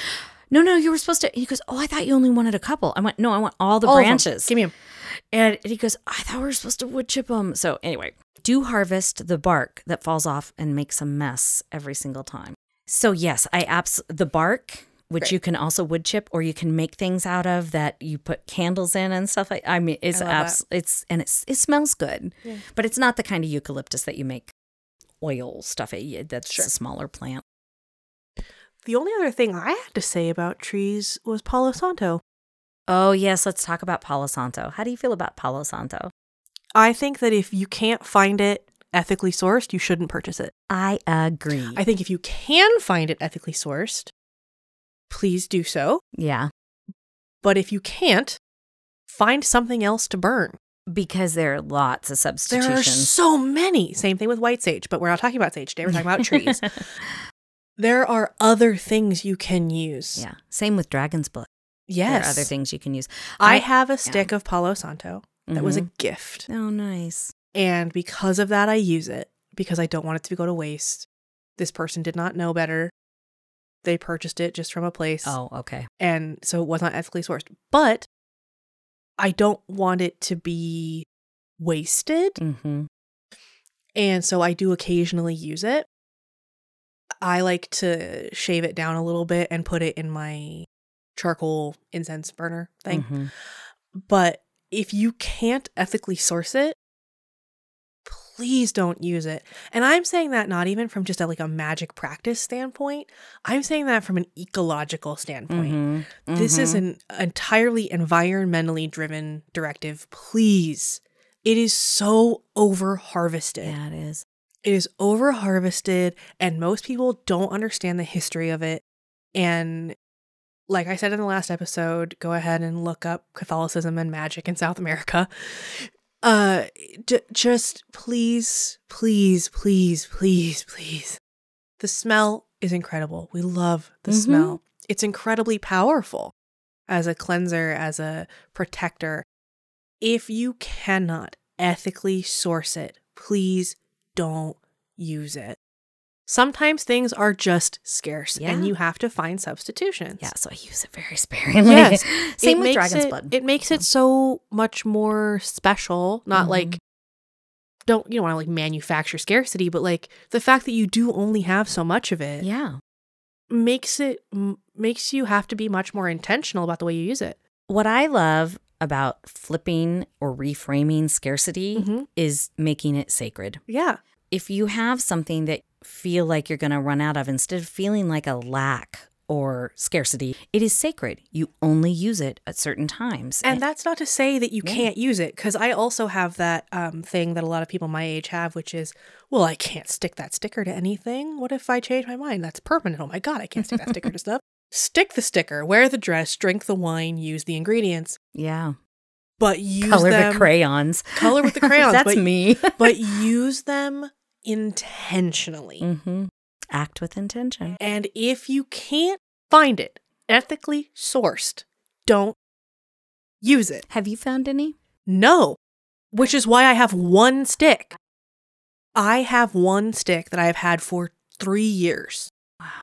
B: "No, no, you were supposed to." He goes, "Oh, I thought you only wanted a couple." I went, "No, I want all the
C: All
B: branches."
C: Give me them.
B: And he goes, I thought we were supposed to wood chip them. So anyway, do harvest the bark that falls off and makes a mess every single time. So yes, I abs the bark, which
C: Great.
B: you can also wood chip or you can make things out of that you put candles in and stuff like I mean it's
C: love
B: it's and it's it smells good. But it's not the kind of eucalyptus that you make oil stuff. It, that's
C: Sure.
B: a smaller plant.
C: The only other thing I had to say about trees was Palo Santo.
B: Oh yes, let's talk about Palo Santo. How do you feel about Palo Santo?
C: I think that if you can't find it ethically sourced, you shouldn't purchase it.
B: I agree.
C: I think if you can find it ethically sourced, please do so.
B: yeah.
C: But if you can't, find something else to burn.
B: Because there are lots of substitutions.
C: There are so many. Same thing with white sage, but we're not talking about sage today. We're talking about trees. There are other things you can use.
B: Yeah. Same with Dragon's Blood.
C: Yes.
B: There are other things you can use.
C: I have a stick of Palo Santo that was a
B: Mhm.
C: gift.
B: Oh, nice.
C: And because of that, I use it because I don't want it to go to waste. This person did not know better. They purchased it just from a place.
B: Oh, okay.
C: And so it was not ethically sourced. But I don't want it to be wasted.
B: Mm-hmm.
C: And so I do occasionally use it. I like to shave it down a little bit and put it in my charcoal incense burner thing.
B: Mhm.
C: But if you can't ethically source it, please don't use it. And I'm saying that not even from just a, like a magic practice standpoint. I'm saying that from an ecological standpoint.
B: Mhm.
C: This is
B: Mhm.
C: an entirely environmentally driven directive. Please. It is so over harvested.
B: Yeah, it is.
C: It is over harvested, and most people don't understand the history of it. And like I said in the last episode, go ahead and look up Catholicism and magic in South America. Uh, j- just please, please, please, please, please. The smell is incredible. We love the
B: Mhm.
C: smell. It's incredibly powerful as a cleanser, as a protector. If you cannot ethically source it, please don't use it. Sometimes things are just scarce
B: Yeah.
C: and you have to find substitutions.
B: Yeah, so I use it very sparingly.
C: Yes.
B: Same
C: It
B: with Dragon's
C: it-
B: Blood.
C: It makes it so much more special. Not
B: Mhm.
C: like don't you don't want to like manufacture scarcity, but like the fact that you do only have so much of it
B: yeah.
C: makes it m- makes you have to be much more intentional about the way you use it.
B: What I love about flipping or reframing scarcity
C: Mhm.
B: is making it sacred.
C: Yeah.
B: if you have something that feel like you're going to run out of instead of feeling like a lack or scarcity it is sacred you only use it at certain times
C: And that's not to say that you
B: Yeah.
C: can't use it, because I also have that um, thing that a lot of people my age have, which is, well, I can't stick that sticker to anything. What if I change my mind? That's permanent. Oh my God, I can't stick that sticker to stuff. Stick the sticker, wear the dress, drink the wine, use the ingredients,
B: yeah
C: but use
B: color
C: them,
B: the crayons
C: Color with the crayons,
B: that's
C: but,
B: me
C: but use them intentionally.
B: hmm act with intention
C: And if you can't find it ethically sourced, don't use it.
B: have you found any
C: No, which is why I have one stick. I have one stick that I've had for three years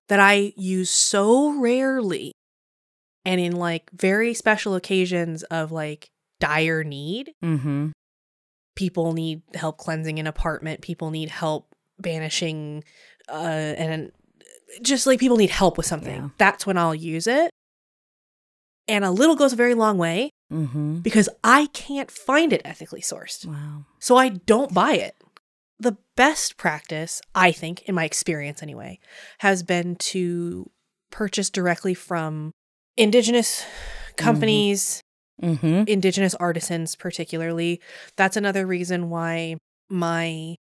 C: that I use so rarely and in like very special occasions of like dire need.
B: mm-hmm
C: People need help cleansing an apartment, people need help banishing, uh, and just like people need help with something.
B: Yeah.
C: That's when I'll use it. And a little goes a very long way
B: mm-hmm
C: because I can't find it ethically sourced.
B: wow
C: So I don't buy it. The best practice, I think, in my experience anyway, has been to purchase directly from indigenous companies,
B: mm-hmm
C: indigenous artisans, particularly. That's another reason why my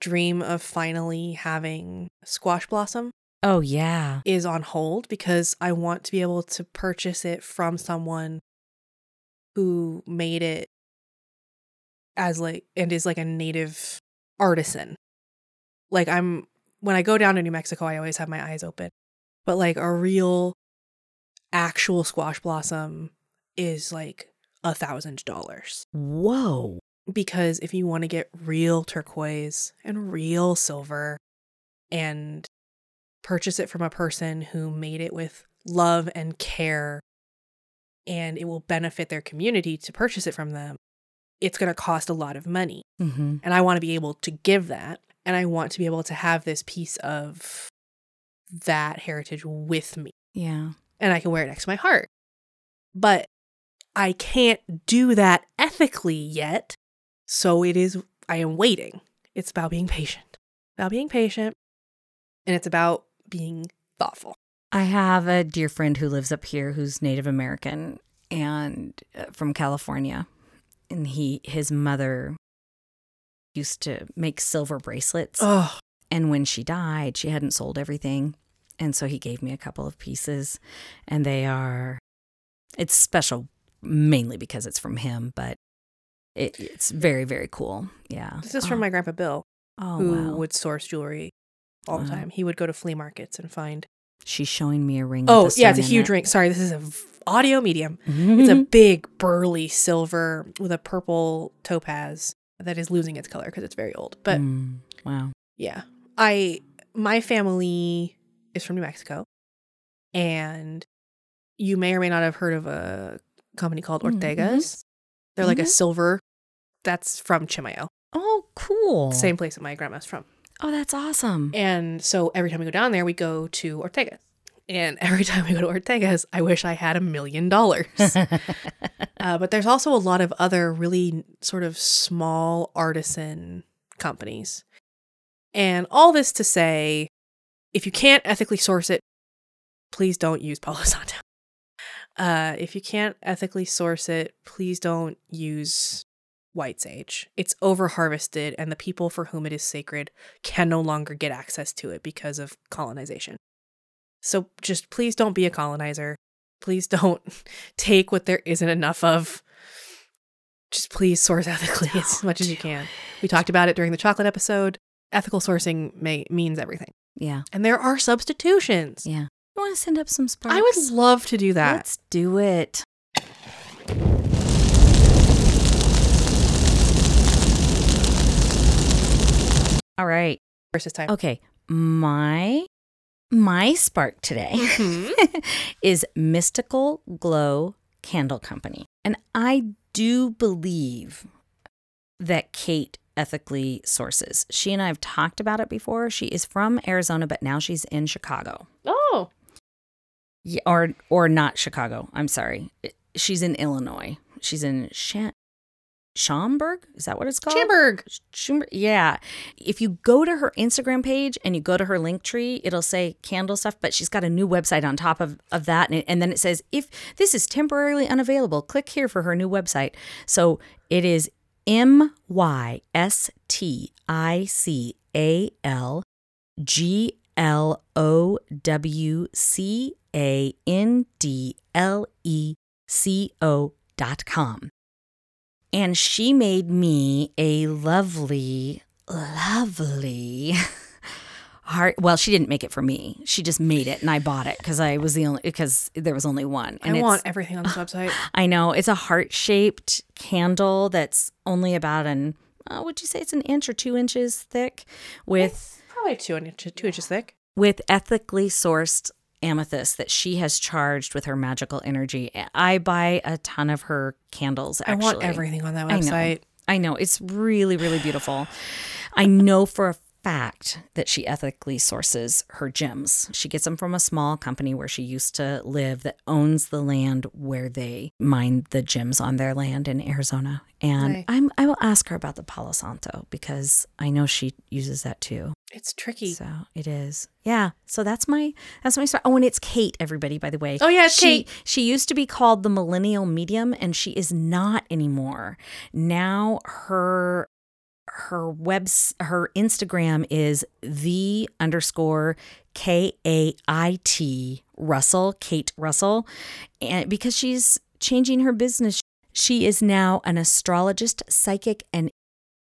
C: dream of finally having squash blossom
B: Oh yeah.
C: is on hold because I want to be able to purchase it from someone who made it as like and is like a native artisan. Like I'm when I go down to New Mexico, I always have my eyes open. But like a real actual squash blossom is like a thousand dollars.
B: Whoa.
C: Because if you want to get real turquoise and real silver and purchase it from a person who made it with love and care and it will benefit their community to purchase it from them, it's going to cost a lot of money.
B: Mm-hmm.
C: And I want to be able to give that. And I want to be able to have this piece of that heritage with me.
B: Yeah.
C: And I can wear it next to my heart. But I can't do that ethically yet. So it is, I am waiting. It's about being patient, about being patient. And it's about being thoughtful.
B: I have a dear friend who lives up here who's Native American and uh, from California. And he his mother used to make silver bracelets.
C: Oh,
B: And when she died, she hadn't sold everything. And so he gave me a couple of pieces. And they are, it's special mainly because it's from him, but it, it's very, very cool. Yeah.
C: this is from
B: Oh,
C: my grandpa Bill,
B: oh,
C: who
B: wow.
C: would source jewelry all the time. He would go to flea markets and find.
B: She's showing me a ring.
C: Oh, yeah, it's a huge
B: it.
C: ring. Sorry, this is a v- audio medium. It's a big burly silver with a purple topaz that is losing its color because it's very old. But
B: Mm, wow.
C: yeah, I my family is from New Mexico, and you may or may not have heard of a company called
B: Mm,
C: Ortegas. They're like a
B: Mhm.
C: silver. That's from Chimayo,
B: Oh, cool.
C: same place that my grandma's from.
B: Oh, that's awesome.
C: And so every time we go down there, we go to Ortegas. And every time we go to Ortega's, I wish I had a million dollars. Uh, but there's also a lot of other really sort of small artisan companies. And all this to say, if you can't ethically source it, please don't use Palo Santo. Uh, if you can't ethically source it, please don't use white sage. It's over harvested, and the people for whom it is sacred can no longer get access to it because of colonization. So just please don't be a colonizer. Please don't take what there isn't enough of. Just please source ethically as much as you can. We talked about it during the chocolate episode. Ethical sourcing may, means everything.
B: yeah.
C: And there are substitutions.
B: Yeah. You want to send up some sparks?
C: I would love to do that.
B: Let's do it. All right.
C: versus time.
B: Okay. My my spark today
C: Mhm.
B: is Mystical Glow Candle Company. And I do believe that Kait ethically sources. She and I have talked about it before. She is from Arizona, but now she's in Chicago.
C: Oh,
B: Yeah, or or not Chicago. I'm sorry. She's in Illinois. She's in Shan- Schaumburg. Is that what it's called?
C: Chamberg.
B: Schaumburg. Yeah. If you go to her Instagram page and you go to her link tree, it'll say candle stuff, but she's got a new website on top of, of that. And, it- and then it says, if this is temporarily unavailable, click here for her new website. So it is M Y S T I C A L G L O W C A N D L E C O dot com. And she made me a lovely, lovely heart. Well, she didn't make it for me. She just made it and I bought it because I was the only, because there was only one. And
C: I want everything on this website.
B: I know it's a heart shaped candle that's only about an, uh, would you say it's an inch or two inches thick with
C: Probably two inches, two inches thick.
B: with ethically sourced amethyst that she has charged with her magical energy. I buy a ton of her candles. Actually.
C: I want everything on that
B: I know.
C: website.
B: I know it's really, really beautiful. I know for a fact that she ethically sources her gems. She gets them from a small company where she used to live that owns the land where they mine the gems on their land in Arizona. And
C: Nice.
B: I'm I will ask her about the Palo Santo because I know she uses that too.
C: It's tricky.
B: So it is. Yeah. So that's my that's my start. Oh, and it's Kait, everybody, by the way.
C: Oh, yeah, it's
B: she,
C: Kait.
B: She used to be called the Millennial Medium, and she is not anymore. Now her her webs her Instagram is the underscore K A I T Russell, Kait Russell. And because she's changing her business, she is now an astrologist, psychic, and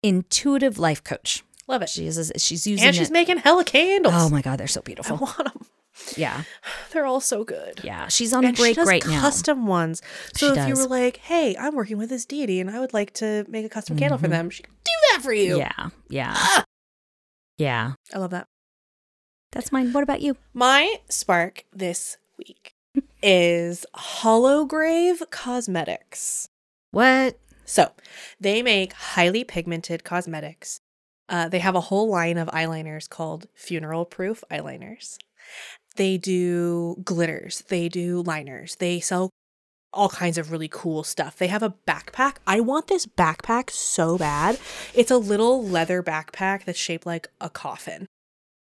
B: intuitive life coach.
C: Love it.
B: She is she's using
C: and she's
B: it-
C: making hella candles.
B: Oh my god, they're so
C: I
B: beautiful.
C: want them.
B: Yeah.
C: They're all so good.
B: Yeah. She's on
C: and
B: break
C: she does
B: right now.
C: custom ones. So
B: She
C: if you were like, "Hey, I'm working with this deity, and I would like to make a custom candle for them," she can do that for you.
B: Mm-hmm. Yeah. Yeah.
C: Ah!
B: Yeah.
C: I love that.
B: That's mine. What about you?
C: My spark this week is Holograve Cosmetics.
B: What?
C: So they make highly pigmented cosmetics. Uh, they have a whole line of eyeliners called funeral proof eyeliners. They do glitters, they do liners, they sell all kinds of really cool stuff. They have a backpack. I want this backpack so bad. It's a little leather backpack that's shaped like a coffin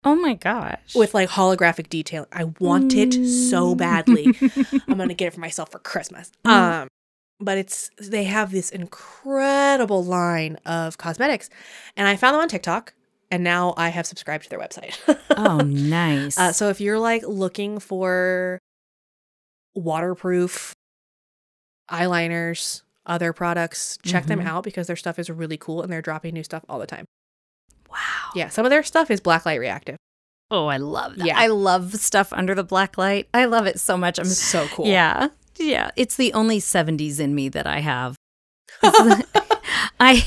B: Oh my gosh.
C: with like holographic detail. I want it so badly. I'm gonna get it for myself for Christmas.
B: Mm.
C: Um, but it's they have this incredible line of cosmetics, and I found them on TikTok, and now I have subscribed to their website.
B: oh, nice.
C: uh, so if you're like looking for waterproof eyeliners, other products, check them
B: Mhm.
C: out because their stuff is really cool, and they're dropping new stuff all the time.
B: wow.
C: Yeah, some of their stuff is blacklight reactive.
B: Oh, I love that.
C: Yeah.
B: I love stuff under the black light. I love it so much. I'm
C: so cool.
B: Yeah. Yeah. It's the only 70s in me that I have. I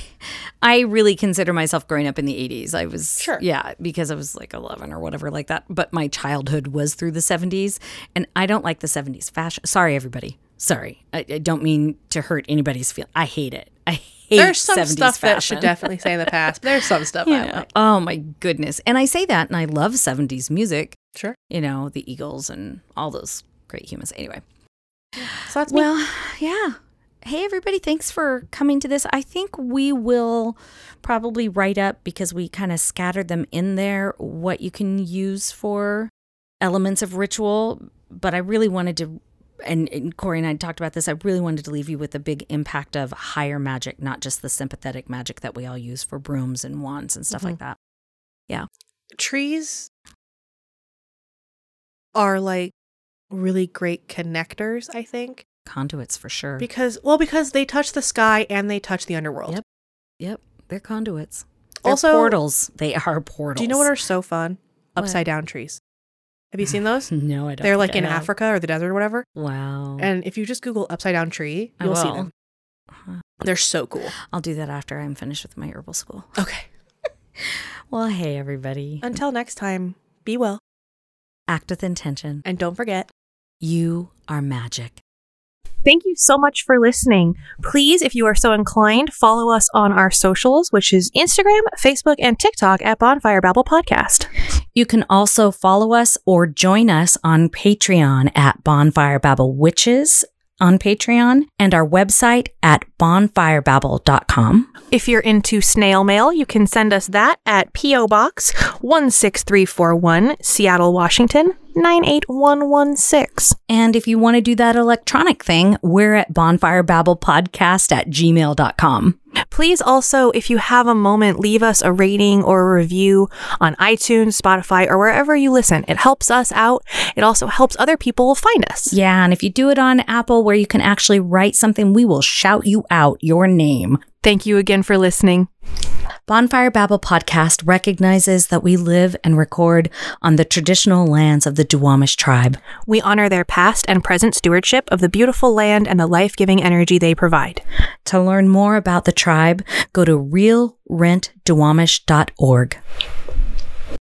B: I really consider myself growing up in the 80s. I was
C: Sure.
B: yeah, because I was like 11 or whatever like that, but my childhood was through the 70s and I don't like the 70s fashion. Sorry everybody. Sorry. I, I don't mean to hurt anybody's feel. I hate it. I hate
C: There's some
B: 70s
C: stuff that
B: fashion.
C: should definitely say in the past, but there's some stuff I
B: Yeah.
C: like.
B: Oh my goodness. And I say that and I love 70s music,
C: Sure.
B: you know, the Eagles and all those great humans. Anyway.
C: So that's me.
B: Well, yeah. Hey, everybody, thanks for coming to this. I think we will probably write up because we kind of scattered them in there what you can use for elements of ritual. But I really wanted to, and, and Corey and I talked about this, I really wanted to leave you with the big impact of higher magic, not just the sympathetic magic that we all use for brooms and wands and stuff like mm-hmm. that. Yeah.
C: Trees are like really great connectors, I think.
B: Conduits for sure.
C: Because well, because they touch the sky and they touch the underworld.
B: Yep. Yep, they're conduits. They're
C: Also-
B: portals. They are portals.
C: Do you know what are so fun?
B: What?
C: Upside down trees. Have you seen those?
B: No, I don't.
C: They're like in. Africa or the desert or whatever.
B: Wow.
C: And if you just Google upside down tree, you'll see them. They're so cool.
B: I'll do that after I'm finished with my herbal school.
C: Okay.
B: Well, hey, everybody.
C: Until next time, be well.
B: Act with intention.
C: And don't forget,
B: You are magic.
D: Thank you so much for listening. Please, if you are so inclined, follow us on our socials, which is Instagram, Facebook, and TikTok at Bonfire Babble Podcast.
B: You can also follow us or join us on Patreon at Bonfire Babble Witches on Patreon and our website at bonfirebabble.com.
D: If you're into snail mail, you can send us that at P.O. Box 16341, Seattle, Washington 98116.
B: And if you want to do that electronic thing, we're at bonfirebabblepodcast at gmail.com.
D: Please also, if you have a moment, leave us a rating or a review on iTunes, Spotify, or wherever you listen. It helps us out. It also helps other people find us.
B: Yeah, and if you do it on Apple where you can actually write something, we will shout you out your name.
D: Thank you again for listening.
B: Bonfire Babble podcast recognizes that we live and record on the traditional lands of the Duwamish tribe.
D: We honor their past and present stewardship of the beautiful land and the life giving energy they provide.
B: To learn more about the tribe, go to realrentduwamish.org.